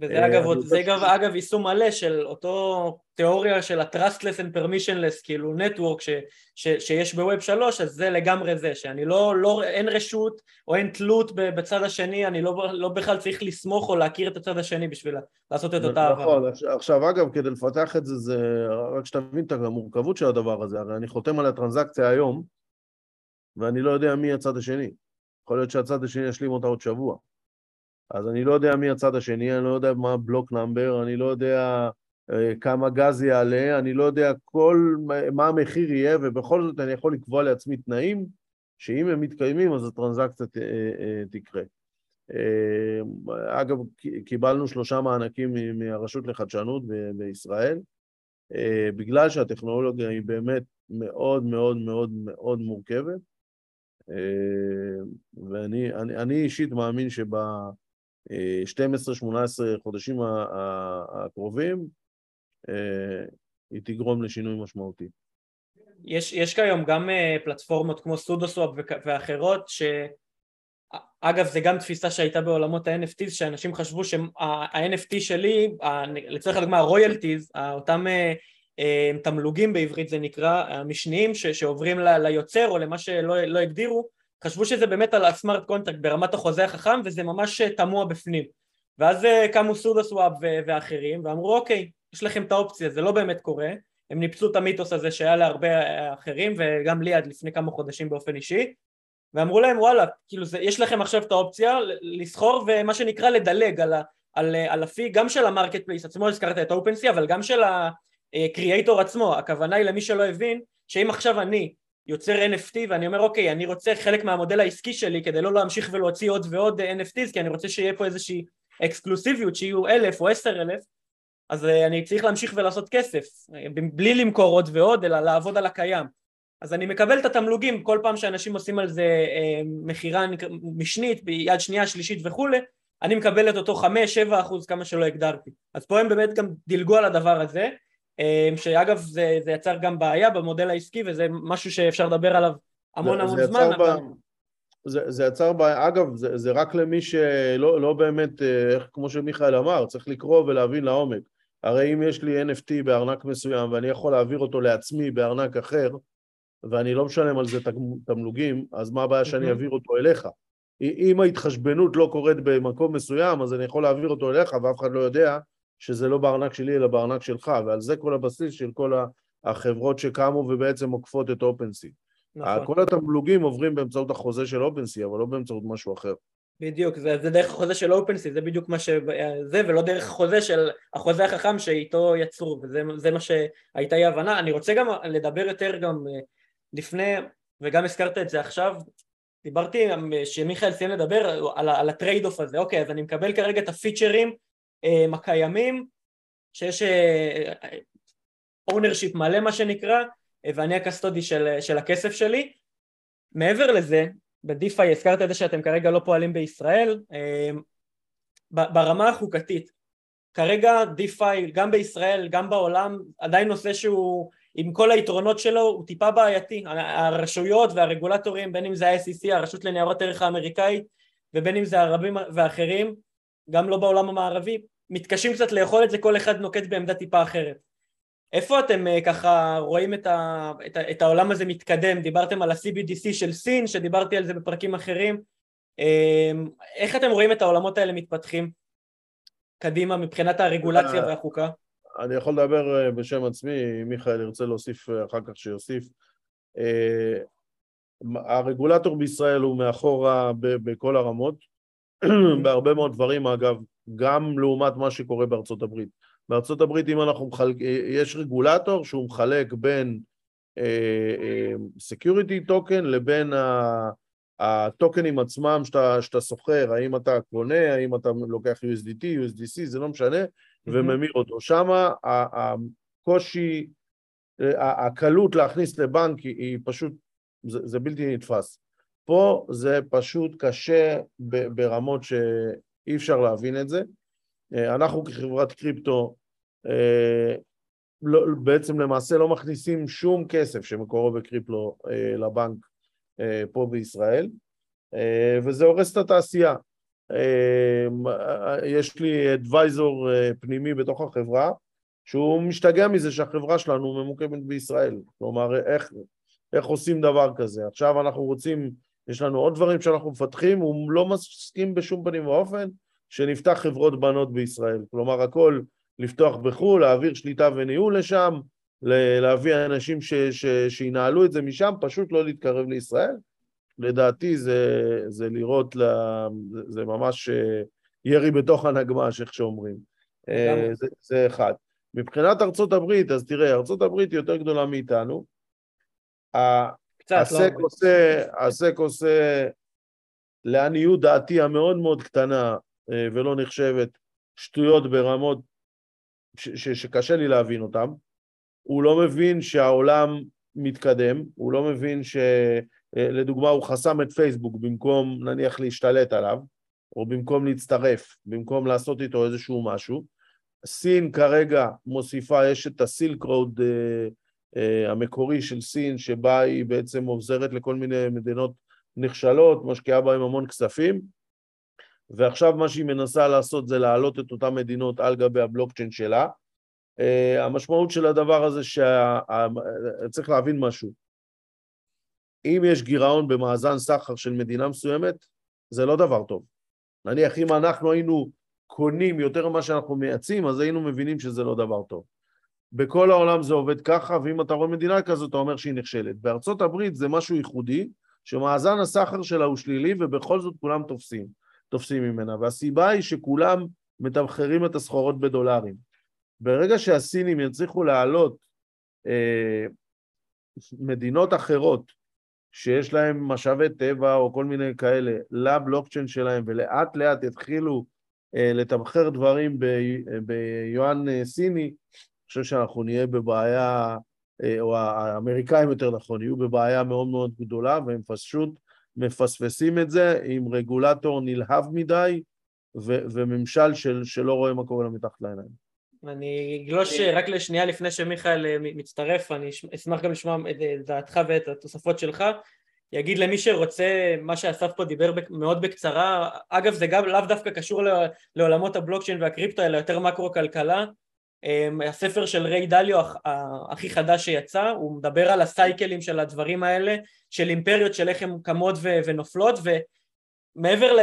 וזה אה, אגב, זה אגב, אגב יישום מלא של אותו תיאוריה של ה-trustless and permissionless, כאילו נטוורק ש, ש, שיש בווב שלוש, אז זה לגמרי זה, שאני לא, לא, אין רשות או אין תלות בצד השני, אני לא, לא בכלל צריך לסמוך או להכיר את הצד השני בשביל לעשות את אותה עבר. נכון, עכשיו אגב, כדי לפתח את זה, זה רק שתבין את המורכבות של הדבר הזה, הרי אני חותם על הטרנזקציה היום, ואני לא יודע מי הצד השני. יכול להיות שהצד השני ישלים אותה עוד שבוע. אז אני לא יודע מי הצד השני, אני לא יודע מה הבלוק נאמבר, אני לא יודע אה, כמה גז יעלה, אני לא יודע כל, מה המחיר יהיה, ובכל זאת אני יכול לקבוע לעצמי תנאים, שאם הם מתקיימים אז הטרנזקציה ת, אה, אה, תקרה. אגב, קיבלנו שלושה מענקים מהרשות לחדשנות בישראל, בגלל שהטכנולוגיה היא באמת מאוד מאוד מאוד מאוד מורכבת, ואני אני, אני אישית מאמין שב... 12-18 חודשים הקרובים, אה, היא תגרום לשינוי משמעותי. יש, יש כיום גם אה, פלטפורמות כמו סודוסוואפ ואחרות ש... אגב זה גם תפיסה שהייתה בעולמות ה-NFTs שאנשים חשבו שה-NFT שלי, לצורך הדוגמה ה-royalties, אותם אה, תמלוגים בעברית זה נקרא, המשניים שעוברים ליוצר או למה שלא לא הגדירו חשבו שזה באמת על ה smart contract ברמת החוזה החכם וזה ממש תמוה בפנים. ואז קמו Sudoswap ואחרים ואמרו אוקיי יש לכם את האופציה זה לא באמת קורה. הם ניפצו את המיתוס הזה שהיה להרבה אחרים וגם לי עד לפני כמה חודשים באופן אישי. ואמרו להם וואלה כאילו זה, יש לכם עכשיו את האופציה לסחור ומה שנקרא לדלג על, ה, על, על ה fee גם של ה marketplace עצמו הזכרת את ה OpenSea אבל גם של ה creator עצמו. הכוונה היא למי שלא הבין שאם עכשיו אני יוצר NFT ואני אומר אוקיי אני רוצה חלק מהמודל העסקי שלי כדי לא להמשיך ולהוציא עוד ועוד NFTs כי אני רוצה שיהיה פה איזושהי אקסקלוסיביות שיהיו אלף או עשר אלף אז אה, אני צריך להמשיך ולעשות כסף בלי למכור עוד ועוד אלא לעבוד על הקיים. אז אני מקבל את התמלוגים כל פעם שאנשים עושים על זה אה, מכירה משנית ביד שנייה שלישית וכולי אני מקבל את אותו חמש שבע אחוז כמה שלא הגדרתי. אז פה הם באמת גם דילגו על הדבר הזה אה, שאגב זה, זה יצר גם בעיה במודל העסקי וזה משהו שאפשר לדבר עליו המון זה, המון זה זמן אבל... זה, זה יצר בעיה, אגב זה, זה רק למי שלא לא באמת, איך, כמו שמיכאל אמר, צריך לקרוא ולהבין לעומק. הרי אם יש לי NFT בארנק מסוים ואני יכול להעביר אותו לעצמי בארנק אחר ואני לא משלם על זה תמלוגים, אז מה הבעיה שאני אעביר אותו אליך? אם ההתחשבנות לא קורית במקום מסוים, אז אני יכול להעביר אותו אליך ואף אחד לא יודע שזה לא בארנק שלי אלא בארנק שלך, ועל זה כל הבסיס של כל החברות שקמו ובעצם עוקפות את אופנסי. נכון. כל התמלוגים עוברים באמצעות החוזה של אופנסי, אבל לא באמצעות משהו אחר. בדיוק, זה, זה דרך החוזה של אופנסי, זה בדיוק מה שזה, ולא דרך החוזה של החוזה החכם שאיתו יצרו, וזה מה שהייתה אי הבנה. אני רוצה גם לדבר יותר גם אה, לפני, וגם הזכרת את זה עכשיו, דיברתי, שמיכאל סיים לדבר על, על ה trade off הזה, אוקיי, אז אני מקבל כרגע את הפיצ'רים אה, הקיימים, שיש ownership אה, מלא מה שנקרא, ואני ה custody של, של הכסף שלי. מעבר לזה, ב DeFi הזכרת את זה שאתם כרגע לא פועלים בישראל ברמה החוקתית כרגע DeFi גם בישראל גם בעולם עדיין נושא שהוא עם כל היתרונות שלו הוא טיפה בעייתי הרשויות והרגולטורים בין אם זה ה-SEC הרשות לניירות ערך האמריקאית ובין אם זה הרבים ואחרים גם לא בעולם המערבי מתקשים קצת לאכול את זה כל אחד נוקט בעמדה טיפה אחרת איפה אתם אה, ככה רואים את, ה, את, ה, את העולם הזה מתקדם? דיברתם על ה-CBDC של סין, שדיברתי על זה בפרקים אחרים. אמ, איך אתם רואים את העולמות האלה מתפתחים קדימה מבחינת הרגולציה אה, והחוקה? אני יכול לדבר אה, בשם עצמי, אם מיכאל ירצה להוסיף אחר כך שיוסיף. הרגולטור בישראל הוא מאחורה בכל הרמות, [CLEARS THROAT] בהרבה מאוד דברים אגב, גם לעומת מה שקורה בארצות הברית. בארצות הברית אם אנחנו מחלק, יש רגולטור שהוא מחלק בין security uh, token uh, לבין הטוקנים עצמם שאתה, שאתה סוחר, האם אתה קונה, האם אתה לוקח USDT, USDC, זה לא משנה, mm-hmm. וממיר אותו. שם הקושי, הקלות להכניס לבנק היא, היא פשוט, זה, זה בלתי נתפס. פה זה פשוט קשה ברמות שאי אפשר להבין את זה. אה, אנחנו כחברת קריפטו אה, לא, בעצם למעשה לא מכניסים שום כסף שמקורו בקריפטו אה, לבנק פה בישראל, וזה הורס את התעשייה. יש לי אדוויזור פנימי בתוך החברה, שהוא משתגע מזה שהחברה שלנו ממוקמת בישראל. כלומר, איך, איך עושים דבר כזה? עכשיו אנחנו רוצים, יש לנו עוד דברים שאנחנו מפתחים, הוא לא מסכים בשום פנים ואופן שנפתח חברות בנות בישראל. כלומר, הכל לפתוח בחו"ל, להעביר שליטה וניהול לשם, להביא אנשים ש, ש, שינהלו את זה משם, פשוט לא להתקרב לישראל. לדעתי זה, זה לראות, לה, זה ממש אה, ירי בתוך הנגמ"ש, איך שאומרים. אה, זה, זה אחד. מבחינת ארצות הברית, אז תראה, ארצות הברית היא יותר גדולה מאיתנו. קצת, הסק לא עושה, הסק עושה, לעניות דעתי המאוד מאוד קטנה, אה, ולא נחשבת שטויות ברמות ש- ש- שקשה לי להבין אותן. הוא לא מבין שהעולם מתקדם, הוא לא מבין שלדוגמה אה, הוא חסם את פייסבוק במקום נניח להשתלט עליו, או במקום להצטרף, במקום לעשות איתו איזשהו משהו. סין כרגע מוסיפה, יש את הסילק רוד המקורי של סין, שבה היא בעצם עוזרת לכל מיני מדינות נחשלות, משקיעה בהם המון כספים, ועכשיו מה שהיא מנסה לעשות זה להעלות את אותן מדינות על גבי הבלוקצ'יין שלה. Uh, המשמעות של הדבר הזה שצריך להבין משהו. אם יש גירעון במאזן סחר של מדינה מסוימת, זה לא דבר טוב. נניח אם אנחנו היינו קונים יותר ממה שאנחנו מייצאים, אז היינו מבינים שזה לא דבר טוב. בכל העולם זה עובד ככה, ואם אתה רואה מדינה כזאת, אתה אומר שהיא נכשלת. בארצות הברית זה משהו ייחודי, שמאזן הסחר שלה הוא שלילי, ובכל זאת כולם תופסים, תופסים ממנה. והסיבה היא שכולם מתמחרים את הסחורות בדולרים. ברגע שהסינים יצליחו להעלות אה, מדינות אחרות שיש להם משאבי טבע או כל מיני כאלה לבלוקצ'יין שלהם, ולאט לאט יתחילו אה, לתמחר דברים ביואן אה, סיני, חושב שאנחנו נהיה בבעיה, אה, או האמריקאים יותר נכון, יהיו בבעיה מאוד מאוד גדולה, והם פשוט מפספסים את זה עם רגולטור נלהב מדי ו- וממשל של, שלא רואה מה קורה לו מתחת לעיניים. אני אגלוש רק לשנייה לפני שמיכאל מצטרף, אני אשמח גם לשמוע את דעתך ואת התוספות שלך. יגיד למי שרוצה, מה שאסף פה דיבר מאוד בקצרה, אגב זה גם לאו דווקא קשור לעולמות הבלוקצ'יין והקריפטו, אלא יותר מקרו-כלכלה. אמ, הספר של ריי דליו הכי חדש שיצא, הוא מדבר על הסייקלים של הדברים האלה, של אימפריות של איך הן קמות ונופלות, ומעבר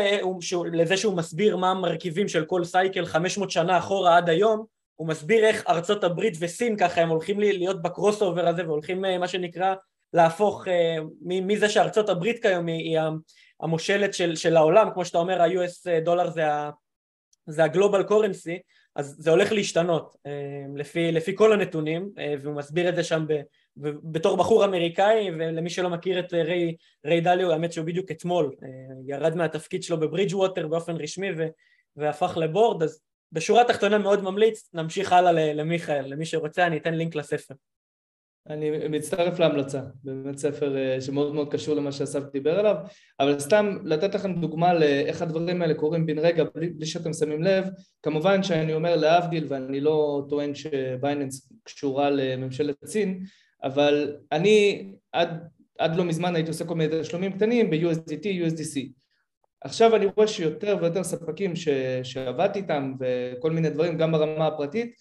לזה שהוא מסביר מה המרכיבים של כל cycle 500 שנה אחורה עד היום, הוא מסביר איך ארצות הברית וסין ככה הם הולכים להיות ב cross over הזה והולכים אה, מה שנקרא להפוך אה, מזה שארצות הברית כיום היא המושלת של, של העולם, כמו שאתה אומר ה-US דולר זה, ה global currency, אז זה הולך להשתנות אה, לפי, לפי כל הנתונים, אה, והוא מסביר את זה שם ב, בתור בחור אמריקאי, ולמי שלא מכיר את ריי, ריי דליו, האמת שהוא בדיוק אתמול ירד מהתפקיד שלו בברידג' ווטר באופן רשמי ו, והפך לבורד, אז בשורה התחתונה מאוד ממליץ, נמשיך הלאה למיכאל, למי שרוצה אני אתן לינק לספר. אני מצטרף להמלצה, באמת ספר אה, שמאוד מאוד קשור למה שאסף דיבר עליו, אבל סתם לתת לכם דוגמה לאיך הדברים האלה קורים בן רגע בלי, בלי שאתם שמים לב, כמובן שאני אומר להבדיל ואני לא טוען שבייננס קשורה לממשלת סין, אבל אני עד, עד לא מזמן הייתי עושה כל מיני תשלומים קטנים ב-USDT, USDC. עכשיו אני רואה שיותר ויותר ספקים ש, שעבדתי איתם וכל מיני דברים, גם ברמה הפרטית,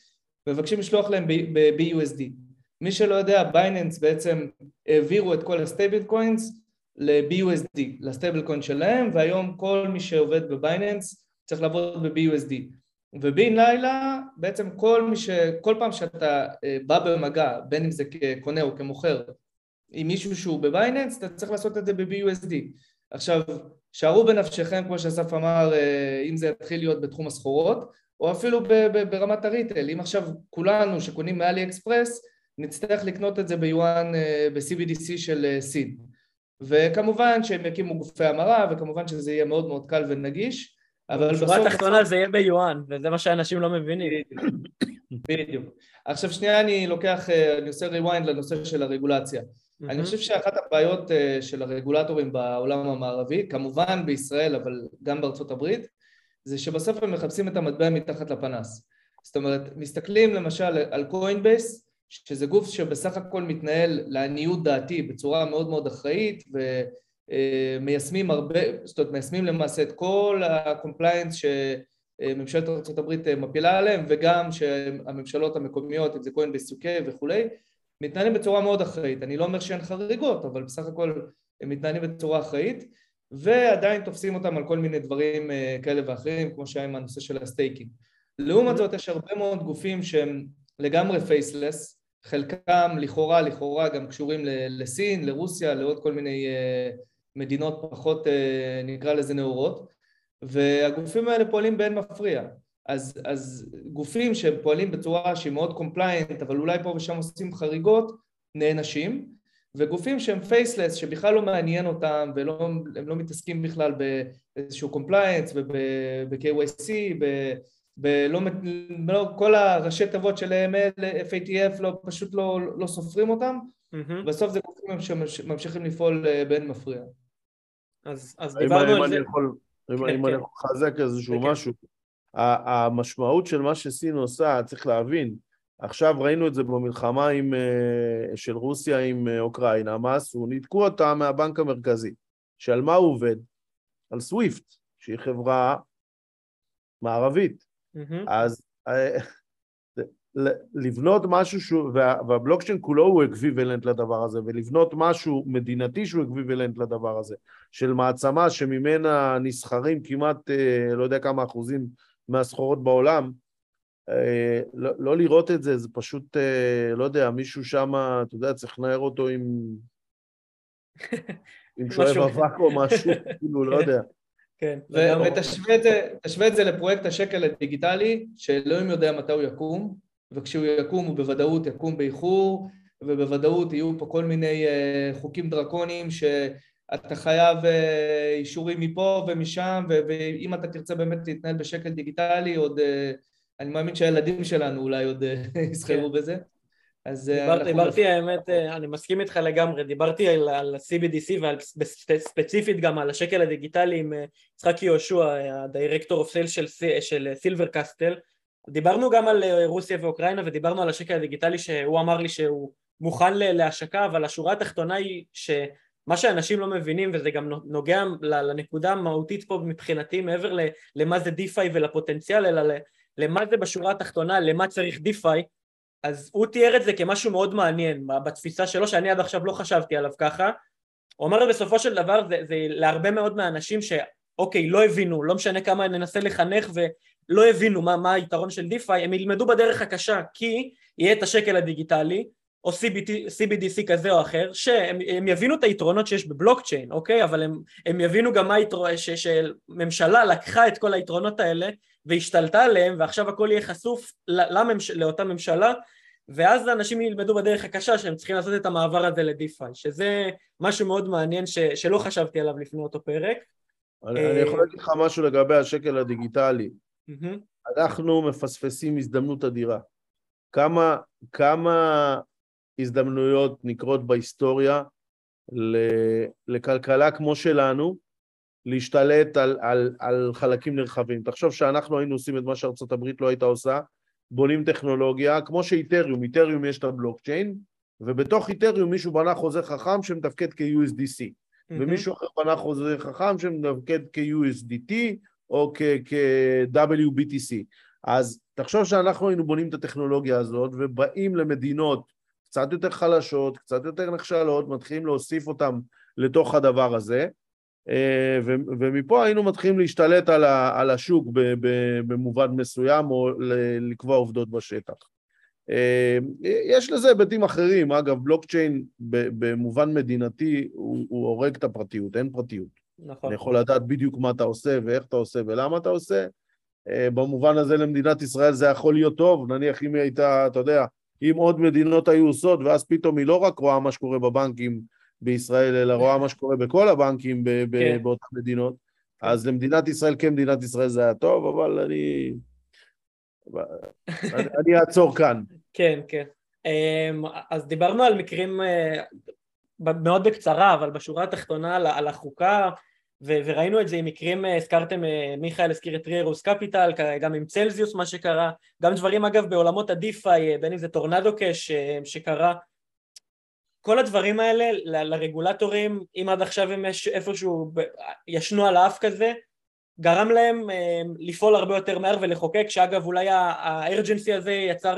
מבקשים לשלוח להם ב-USD. מי שלא יודע, Binance בעצם העבירו את כל ה stable coins ל-BUSD, ל stable coin שלהם, והיום כל מי שעובד ב Binance צריך לעבוד ב-BUSD. ובין לילה, בעצם כל מי ש... כל פעם שאתה אה, בא במגע, בין אם זה כקונה או כמוכר, עם מישהו שהוא בבייננס, אתה צריך לעשות את זה ב-BUSD. עכשיו, שערו בנפשכם, כמו שאסף אמר, אה, אם זה יתחיל להיות בתחום הסחורות, או אפילו ברמת הריטל. אם עכשיו כולנו שקונים מאלי אקספרס, נצטרך לקנות את זה ביואן אה, ב-CBDC של אה, סין. וכמובן שהם יקימו גופי המרה, וכמובן שזה יהיה מאוד מאוד קל ונגיש, אבל בסוף... בשורה התחתונה זה יהיה ביואן, וזה מה שאנשים לא מבינים. בדיוק. עכשיו שנייה אני לוקח, אה, אני עושה rewind לנושא של הרגולציה. Mm-hmm. אני חושב שאחת הבעיות של הרגולטורים בעולם המערבי, כמובן בישראל אבל גם בארצות הברית, זה שבסוף הם מחפשים את המטבע מתחת לפנס. זאת אומרת, מסתכלים למשל על קוינבייס, שזה גוף שבסך הכל מתנהל לעניות דעתי בצורה מאוד מאוד אחראית ומיישמים הרבה, זאת אומרת מיישמים למעשה את כל ה compliance שממשלת ארה"ב מפילה עליהם וגם שהממשלות המקומיות, אם זה כהן בסוקי וכולי, מתנהלים בצורה מאוד אחראית. אני לא אומר שאין חריגות, אבל בסך הכל הם מתנהלים בצורה אחראית ועדיין תופסים אותם על כל מיני דברים אה, כאלה ואחרים, כמו שהיה עם הנושא של ה staking. לעומת זאת יש הרבה מאוד גופים שהם לגמרי faceless, חלקם לכאורה, לכאורה גם קשורים לסין, לרוסיה, לעוד כל מיני אה, מדינות פחות אה, נקרא לזה נאורות והגופים האלה פועלים באין מפריע. אז, אז גופים שהם פועלים בצורה שהיא מאוד compliant אבל אולי פה ושם עושים חריגות נענשים וגופים שהם faceless שבכלל לא מעניין אותם והם לא מתעסקים בכלל באיזשהו compliance וב-KYC ולא, לא, כל הראשי תיבות של AML, FATF, לא, פשוט לא, לא סופרים אותם, mm-hmm. בסוף זה גופים שממשיכים לפעול אה, באין מפריע. אז, אז דיברנו על זה. יכול, אם, כן, אם כן. אני יכול לחזק איזשהו כן, כן. משהו, המשמעות של מה שסין עושה, צריך להבין, עכשיו ראינו את זה במלחמה עם, אה, של רוסיה עם אה, אוקראינה, מה עשו? ניתקו אותה מהבנק המרכזי, שעל מה הוא עובד? על סוויפט, שהיא חברה מערבית. Mm-hmm. אז אה, לבנות משהו שהוא, וה, והבלוקצ'יין כולו הוא equivalent לדבר הזה, ולבנות משהו מדינתי שהוא equivalent לדבר הזה, של מעצמה שממנה נסחרים כמעט, אה, לא יודע כמה אחוזים מהסחורות בעולם, אה, לא, לא לראות את זה, זה פשוט, לא יודע, מישהו שם, אתה יודע, צריך לנער אותו עם... [LAUGHS] עם שואב אבק או משהו, כאילו, לא יודע. כן. ותשווה את זה לפרויקט השקל הדיגיטלי, שאלוהים יודע מתי הוא יקום, וכשהוא יקום הוא בוודאות יקום באיחור, ובוודאות יהיו פה כל מיני אה, חוקים דרקוניים שאתה חייב אה, אישורים מפה ומשם, ואם אתה תרצה באמת להתנהל בשקל דיגיטלי, עוד, אה, אני מאמין שהילדים שלנו אולי עוד [LAUGHS] יזכרו כן. בזה. אז דיבר, דיברתי, האמת, אני מסכים איתך לגמרי, דיברתי על, על ה-CBDC וספציפית גם על השקל הדיגיטלי עם יצחק יהושע, ה director of sale של, של Silver Castle, דיברנו גם על אה, רוסיה ואוקראינה ודיברנו על השקל הדיגיטלי שהוא אמר לי שהוא מוכן להשקה אבל השורה התחתונה היא שמה שאנשים לא מבינים וזה גם נוגע לנקודה המהותית פה מבחינתי מעבר למה זה DeFi ולפוטנציאל אלא למה זה בשורה התחתונה למה צריך DeFi אז הוא תיאר את זה כמשהו מאוד מעניין בתפיסה שלו שאני עד עכשיו לא חשבתי עליו ככה הוא אמר בסופו של דבר זה, זה להרבה מאוד מהאנשים שאוקיי לא הבינו לא משנה כמה ננסה לחנך לא הבינו מה, מה היתרון של דיפיי, הם ילמדו בדרך הקשה כי יהיה את השקל הדיגיטלי או CBT, CBDC כזה או אחר, שהם יבינו את היתרונות שיש בבלוקצ'יין, אוקיי? אבל הם, הם יבינו גם מה היתרונות, שממשלה לקחה את כל היתרונות האלה והשתלטה עליהם ועכשיו הכל יהיה חשוף לממש, לאותה ממשלה ואז אנשים ילמדו בדרך הקשה שהם צריכים לעשות את המעבר הזה לדיפיי, שזה משהו מאוד מעניין ש, שלא חשבתי עליו לפני אותו פרק. אני, אני יכול להגיד לך משהו לגבי השקל הדיגיטלי. אנחנו מפספסים הזדמנות אדירה. כמה, כמה הזדמנויות נקרות בהיסטוריה לכלכלה כמו שלנו להשתלט על, על, על חלקים נרחבים. תחשוב שאנחנו היינו עושים את מה שארצות הברית לא הייתה עושה, בונים טכנולוגיה, כמו שאיתריום, איתריום יש את הבלוקצ'יין, ובתוך איתריום מישהו בנה חוזה חכם שמתפקד כ-USDC, mm-hmm. ומישהו אחר בנה חוזה חכם שמתפקד כ-USDT, או כ-WBTC. אז תחשוב שאנחנו היינו בונים את הטכנולוגיה הזאת ובאים למדינות קצת יותר חלשות, קצת יותר נחשלות, מתחילים להוסיף אותם לתוך הדבר הזה, ומפה היינו מתחילים להשתלט על השוק במובן מסוים או לקבוע עובדות בשטח. אה, יש לזה היבטים אחרים, אגב בלוקצ'יין במובן מדינתי הוא, הוא הורג את הפרטיות, אין פרטיות. נכון. אני יכול לדעת בדיוק מה אתה עושה ואיך אתה עושה ולמה אתה עושה. אה, במובן הזה למדינת ישראל זה יכול להיות טוב, נניח אם היא הייתה, אתה יודע, אם עוד מדינות היו עושות, ואז פתאום היא לא רק רואה מה שקורה בבנקים בישראל, אלא רואה מה שקורה בכל הבנקים כן. באותן מדינות. אז למדינת ישראל כמדינת ישראל זה היה טוב, אבל אני... אני אעצור כאן. כן, כן. אמ, אז דיברנו על מקרים אה, מאוד בקצרה, אבל בשורה התחתונה על החוקה ו- וראינו את זה עם מקרים, אה, הזכרתם, אה, מיכאל הזכיר את Three Arrows Capital, גם עם צלזיוס מה שקרה, גם דברים אגב בעולמות ה DeFi, בין אם זה Tornado Cash שקרה, כל הדברים האלה ל- לרגולטורים, אם עד עכשיו הם יש איפשהו ישנו על האף כזה, גרם להם לפעול הרבה יותר מהר ולחוקק, שאגב אולי הארג'נסי הזה יצר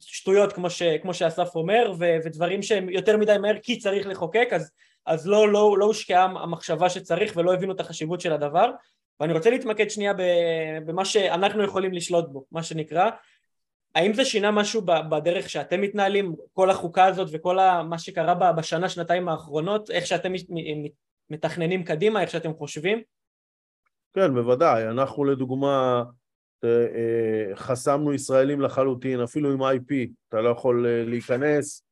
שטויות כמו, ש, כמו שאסף אומר, ו, ודברים שהם יותר מדי מהר כי צריך לחוקק, אז אז לא, לא, לא הושקעה המחשבה שצריך ולא הבינו את החשיבות של הדבר. ואני רוצה להתמקד שנייה במה שאנחנו יכולים לשלוט בו, מה שנקרא האם זה שינה משהו בדרך שאתם מתנהלים, כל החוקה הזאת וכל מה שקרה בשנה, שנתיים האחרונות, איך שאתם מתכננים קדימה, איך שאתם חושבים? כן, בוודאי. אנחנו לדוגמה אה, אה, חסמנו ישראלים לחלוטין, אפילו עם IP, אתה לא יכול אה, להיכנס,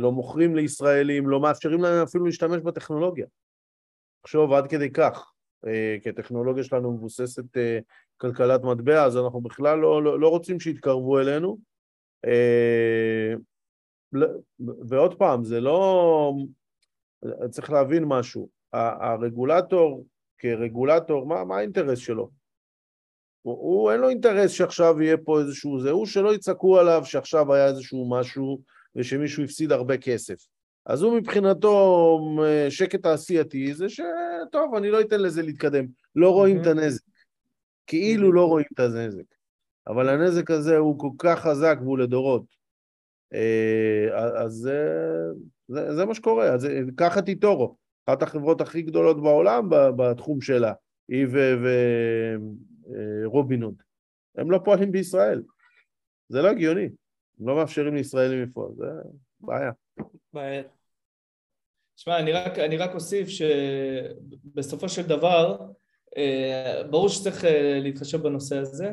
לא מוכרים לישראלים, לא מאפשרים להם אפילו להשתמש בטכנולוגיה. תחשוב עד כדי כך, כי הטכנולוגיה שלנו מבוססת כלכלת מטבע, אז אנחנו בכלל לא, לא, לא רוצים שיתקרבו אלינו. ועוד פעם, זה לא... צריך להבין משהו. הרגולטור, כרגולטור, מה, מה האינטרס שלו? הוא, הוא, אין לו אינטרס שעכשיו יהיה פה איזשהו זה, הוא שלא יצעקו עליו שעכשיו היה איזשהו משהו ושמישהו הפסיד הרבה כסף. אז הוא מבחינתו שקט תעשייתי זה שטוב, אני לא אתן לזה להתקדם. לא רואים את הנזק. כאילו לא רואים את הנזק. אבל הנזק הזה הוא כל כך חזק והוא לדורות. אז זה, זה, זה מה שקורה. אז קח את eToro, אחת החברות הכי גדולות בעולם בתחום שלה, היא ורובינוד. הם לא פועלים בישראל. זה לא הגיוני. הם לא מאפשרים לישראלים לפעול, זה בעיה. בעיה. תשמע, אני רק, אני רק אוסיף שבסופו של דבר, אה, ברור שצריך אה, להתחשב בנושא הזה,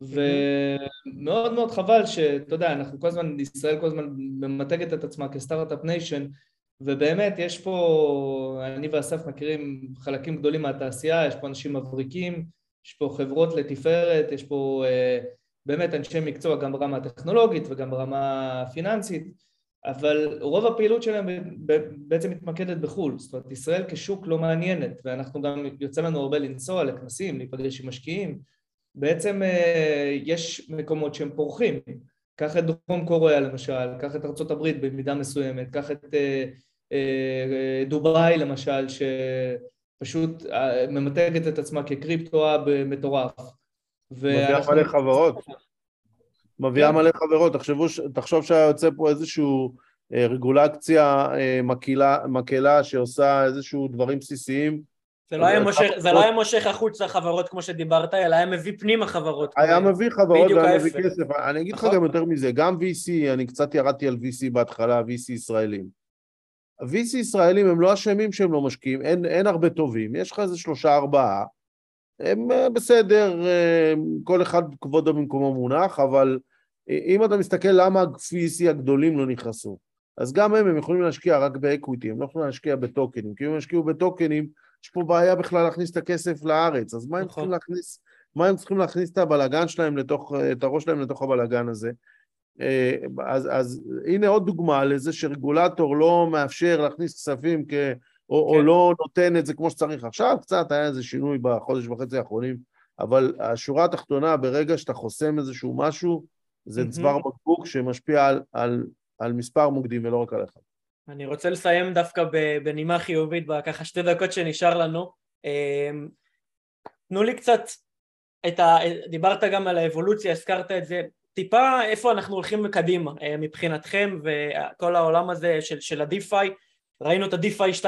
ומאוד מאוד חבל שאתה יודע, אנחנו כל הזמן, ישראל כל הזמן ממתגת את עצמה כ start-up nation, ובאמת יש פה, אני ואסף מכירים חלקים גדולים מהתעשייה, יש פה אנשים מבריקים, יש פה חברות לתפארת, יש פה אה, באמת אנשי מקצוע גם ברמה הטכנולוגית וגם ברמה הפיננסית, אבל רוב הפעילות שלהם בעצם מתמקדת בחו"ל, זאת אומרת ישראל כשוק לא מעניינת ואנחנו גם, יוצא לנו הרבה לנסוע לכנסים, להיפגש עם משקיעים, בעצם אה, יש מקומות שהם פורחים, קח את דרום קוריאה למשל, קח את ארה"ב במידה מסוימת, קח את אה, אה, דובאי למשל שפשוט ממתגת את עצמה כקריפטו-האב מטורף. מביאה מלא חברות. מביאה כן. מלא חברות. תחשבו, תחשוב שהיה יוצא פה איזושהי אה, רגולציה אה, מקהלה, מקהלה שעושה איזשהו דברים בסיסיים. זה לא, היה מושך, זה לא היה מושך החוצה חברות כמו שדיברת, אלא היה מביא פנימה חברות. היה מביא חברות והיה מביא כסף. אני אגיד לך נכון. גם יותר מזה, גם VC, אני קצת ירדתי על VC בהתחלה, VC ישראלים. VC ישראלים הם לא אשמים שהם לא משקיעים, אין, אין הרבה טובים, יש לך איזה שלושה ארבעה, הם אה, בסדר, אה, כל אחד כבודו במקומו מונח, אבל אה, אם אתה מסתכל למה ה-VC הגדולים לא נכנסו, אז גם הם, הם יכולים להשקיע רק באקוויטי, הם לא יכולים להשקיע בטוקנים, כי אם הם ישקיעו בטוקנים, יש פה בעיה בכלל להכניס את הכסף לארץ, אז מה הם צריכים נכון. להכניס, מה הם צריכים להכניס את הבלגן שלהם לתוך, את הראש שלהם לתוך הבלגן הזה? אז, אז הנה עוד דוגמה לזה שרגולטור לא מאפשר להכניס כספים כ... או, כן. או לא נותן את זה כמו שצריך. עכשיו קצת היה איזה שינוי בחודש וחצי האחרונים, אבל השורה התחתונה, ברגע שאתה חוסם איזשהו משהו, זה mm-hmm. צוואר בקבוק שמשפיע על, על, על מספר מוקדים ולא רק על אחד. אני רוצה לסיים דווקא בנימה חיובית, בככה שתי דקות שנשאר לנו. אמ, תנו לי קצת את ה... דיברת גם על האבולוציה, הזכרת את זה. טיפה איפה אנחנו הולכים קדימה אה, מבחינתכם וכל העולם הזה של, של ה-DeFi ראינו את ה-DeFi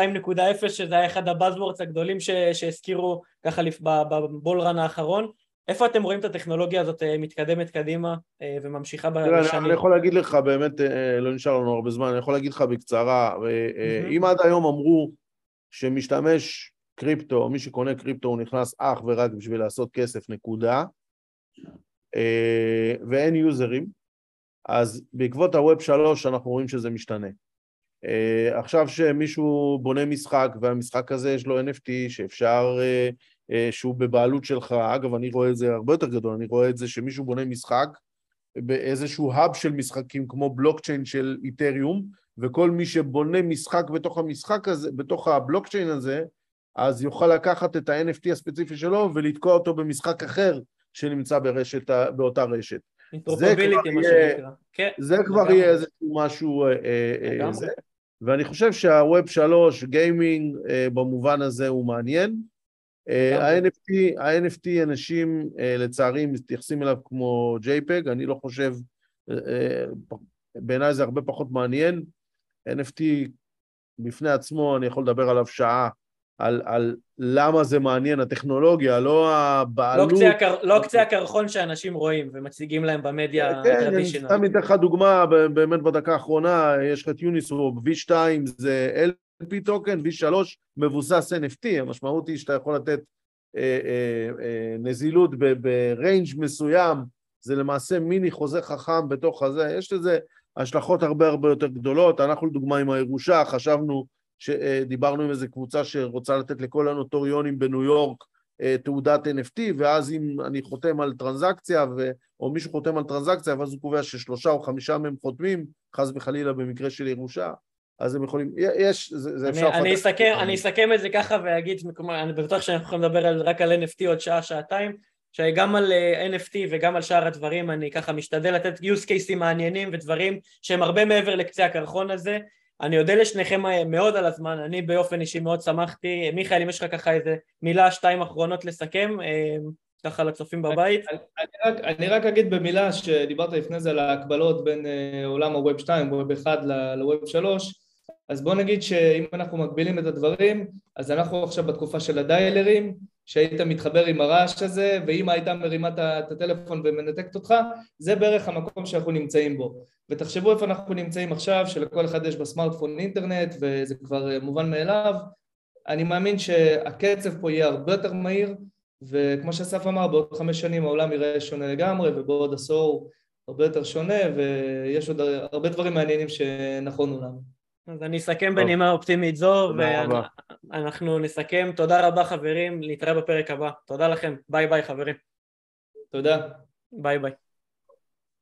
2.0 שזה היה אחד הבאזוורדס הגדולים שהזכירו ככה בבולרן האחרון איפה אתם רואים את הטכנולוגיה הזאת אה, מתקדמת קדימה אה, וממשיכה בשנים? אני יכול להגיד לך, באמת אה, לא נשאר לנו הרבה זמן, אני יכול להגיד לך בקצרה, אם עד היום אמרו שמשתמש קריפטו, מי שקונה קריפטו הוא נכנס אך ורק בשביל לעשות כסף, נקודה, ואין יוזרים, אז בעקבות הווב 3 אנחנו רואים שזה משתנה. Uh, עכשיו שמישהו בונה משחק והמשחק הזה יש לו NFT שאפשר, uh, uh, שהוא בבעלות שלך, אגב אני רואה את זה הרבה יותר גדול, אני רואה את זה שמישהו בונה משחק באיזשהו האב של משחקים כמו בלוקצ'יין של איתריום וכל מי שבונה משחק בתוך המשחק הזה, בתוך הבלוקצ'יין הזה אז יוכל לקחת את ה-NFT הספציפי שלו ולתקוע אותו במשחק אחר שנמצא ברשת, באותה רשת. זה כבר יהיה, כן, זה כבר יהיה איזשהו משהו, אה, אה, זה. ואני חושב שהווב שלוש, גיימינג אה, במובן הזה הוא מעניין. ה-NFT, ה-NFT אנשים לצערי מתייחסים אליו כמו JPEG, אני לא חושב, בעיניי זה הרבה פחות מעניין. NFT בפני עצמו, אני יכול לדבר עליו שעה, על, על למה זה מעניין, הטכנולוגיה, לא הבעלות. לא קצה, הקר, לא קצה הקרחון שאנשים רואים ומציגים להם במדיה כן, ה traditional. כן, סתם אתן לך דוגמה, באמת בדקה האחרונה, יש לך את Uniswap, V2 זה LP token, V3 מבוסס NFT, המשמעות היא שאתה יכול לתת אה, אה, אה, נזילות ב range מסוים, זה למעשה מיני חוזה חכם בתוך הזה, יש לזה השלכות הרבה הרבה יותר גדולות, אנחנו לדוגמה עם הירושה חשבנו שדיברנו עם איזו קבוצה שרוצה לתת לכל הנוטוריונים בניו יורק אה, תעודת NFT, ואז אם אני חותם על טרנזקציה, ו... או מישהו חותם על טרנזקציה, ואז הוא קובע ששלושה או חמישה מהם חותמים, חס וחלילה במקרה של ירושה, אז הם יכולים, יש, זה, זה אפשר... אני אסכם, אני אסכם את זה ככה ואגיד, אני בטוח שאנחנו יכולים לדבר על, רק על NFT עוד שעה, שעתיים, שגם על אה, NFT וגם על שאר הדברים אני ככה משתדל לתת use cases מעניינים ודברים שהם הרבה מעבר לקצה הקרחון הזה אני אודה לשניכם מאוד על הזמן, אני באופן אישי מאוד שמחתי. מיכאל, אם יש לך ככה איזה מילה, שתיים אחרונות לסכם, אה, ככה לצופים בבית. אני, אני, רק, אני רק אגיד במילה שדיברת לפני זה על ההקבלות בין עולם הווב 2, ווב 1 לווב 3, אז בוא נגיד שאם אנחנו מגבילים את הדברים, אז אנחנו עכשיו בתקופה של הדיילרים, שהיית מתחבר עם הרעש הזה, ואמא הייתה מרימה את הטלפון ומנתקת אותך, זה בערך המקום שאנחנו נמצאים בו. ותחשבו איפה אנחנו נמצאים עכשיו, שלכל אחד יש בסמארטפון אינטרנט, וזה כבר מובן מאליו. אני מאמין שהקצב פה יהיה הרבה יותר מהיר, וכמו שאסף אמר, בעוד חמש שנים העולם יראה שונה לגמרי, ובעוד עשור הרבה יותר שונה, ויש עוד הרבה דברים מעניינים שנכונו לנו. אז אני אסכם בנימה אופטימית זו, ואנחנו נסכם. תודה רבה חברים, נתראה בפרק הבא. תודה לכם. ביי ביי חברים. תודה. ביי ביי.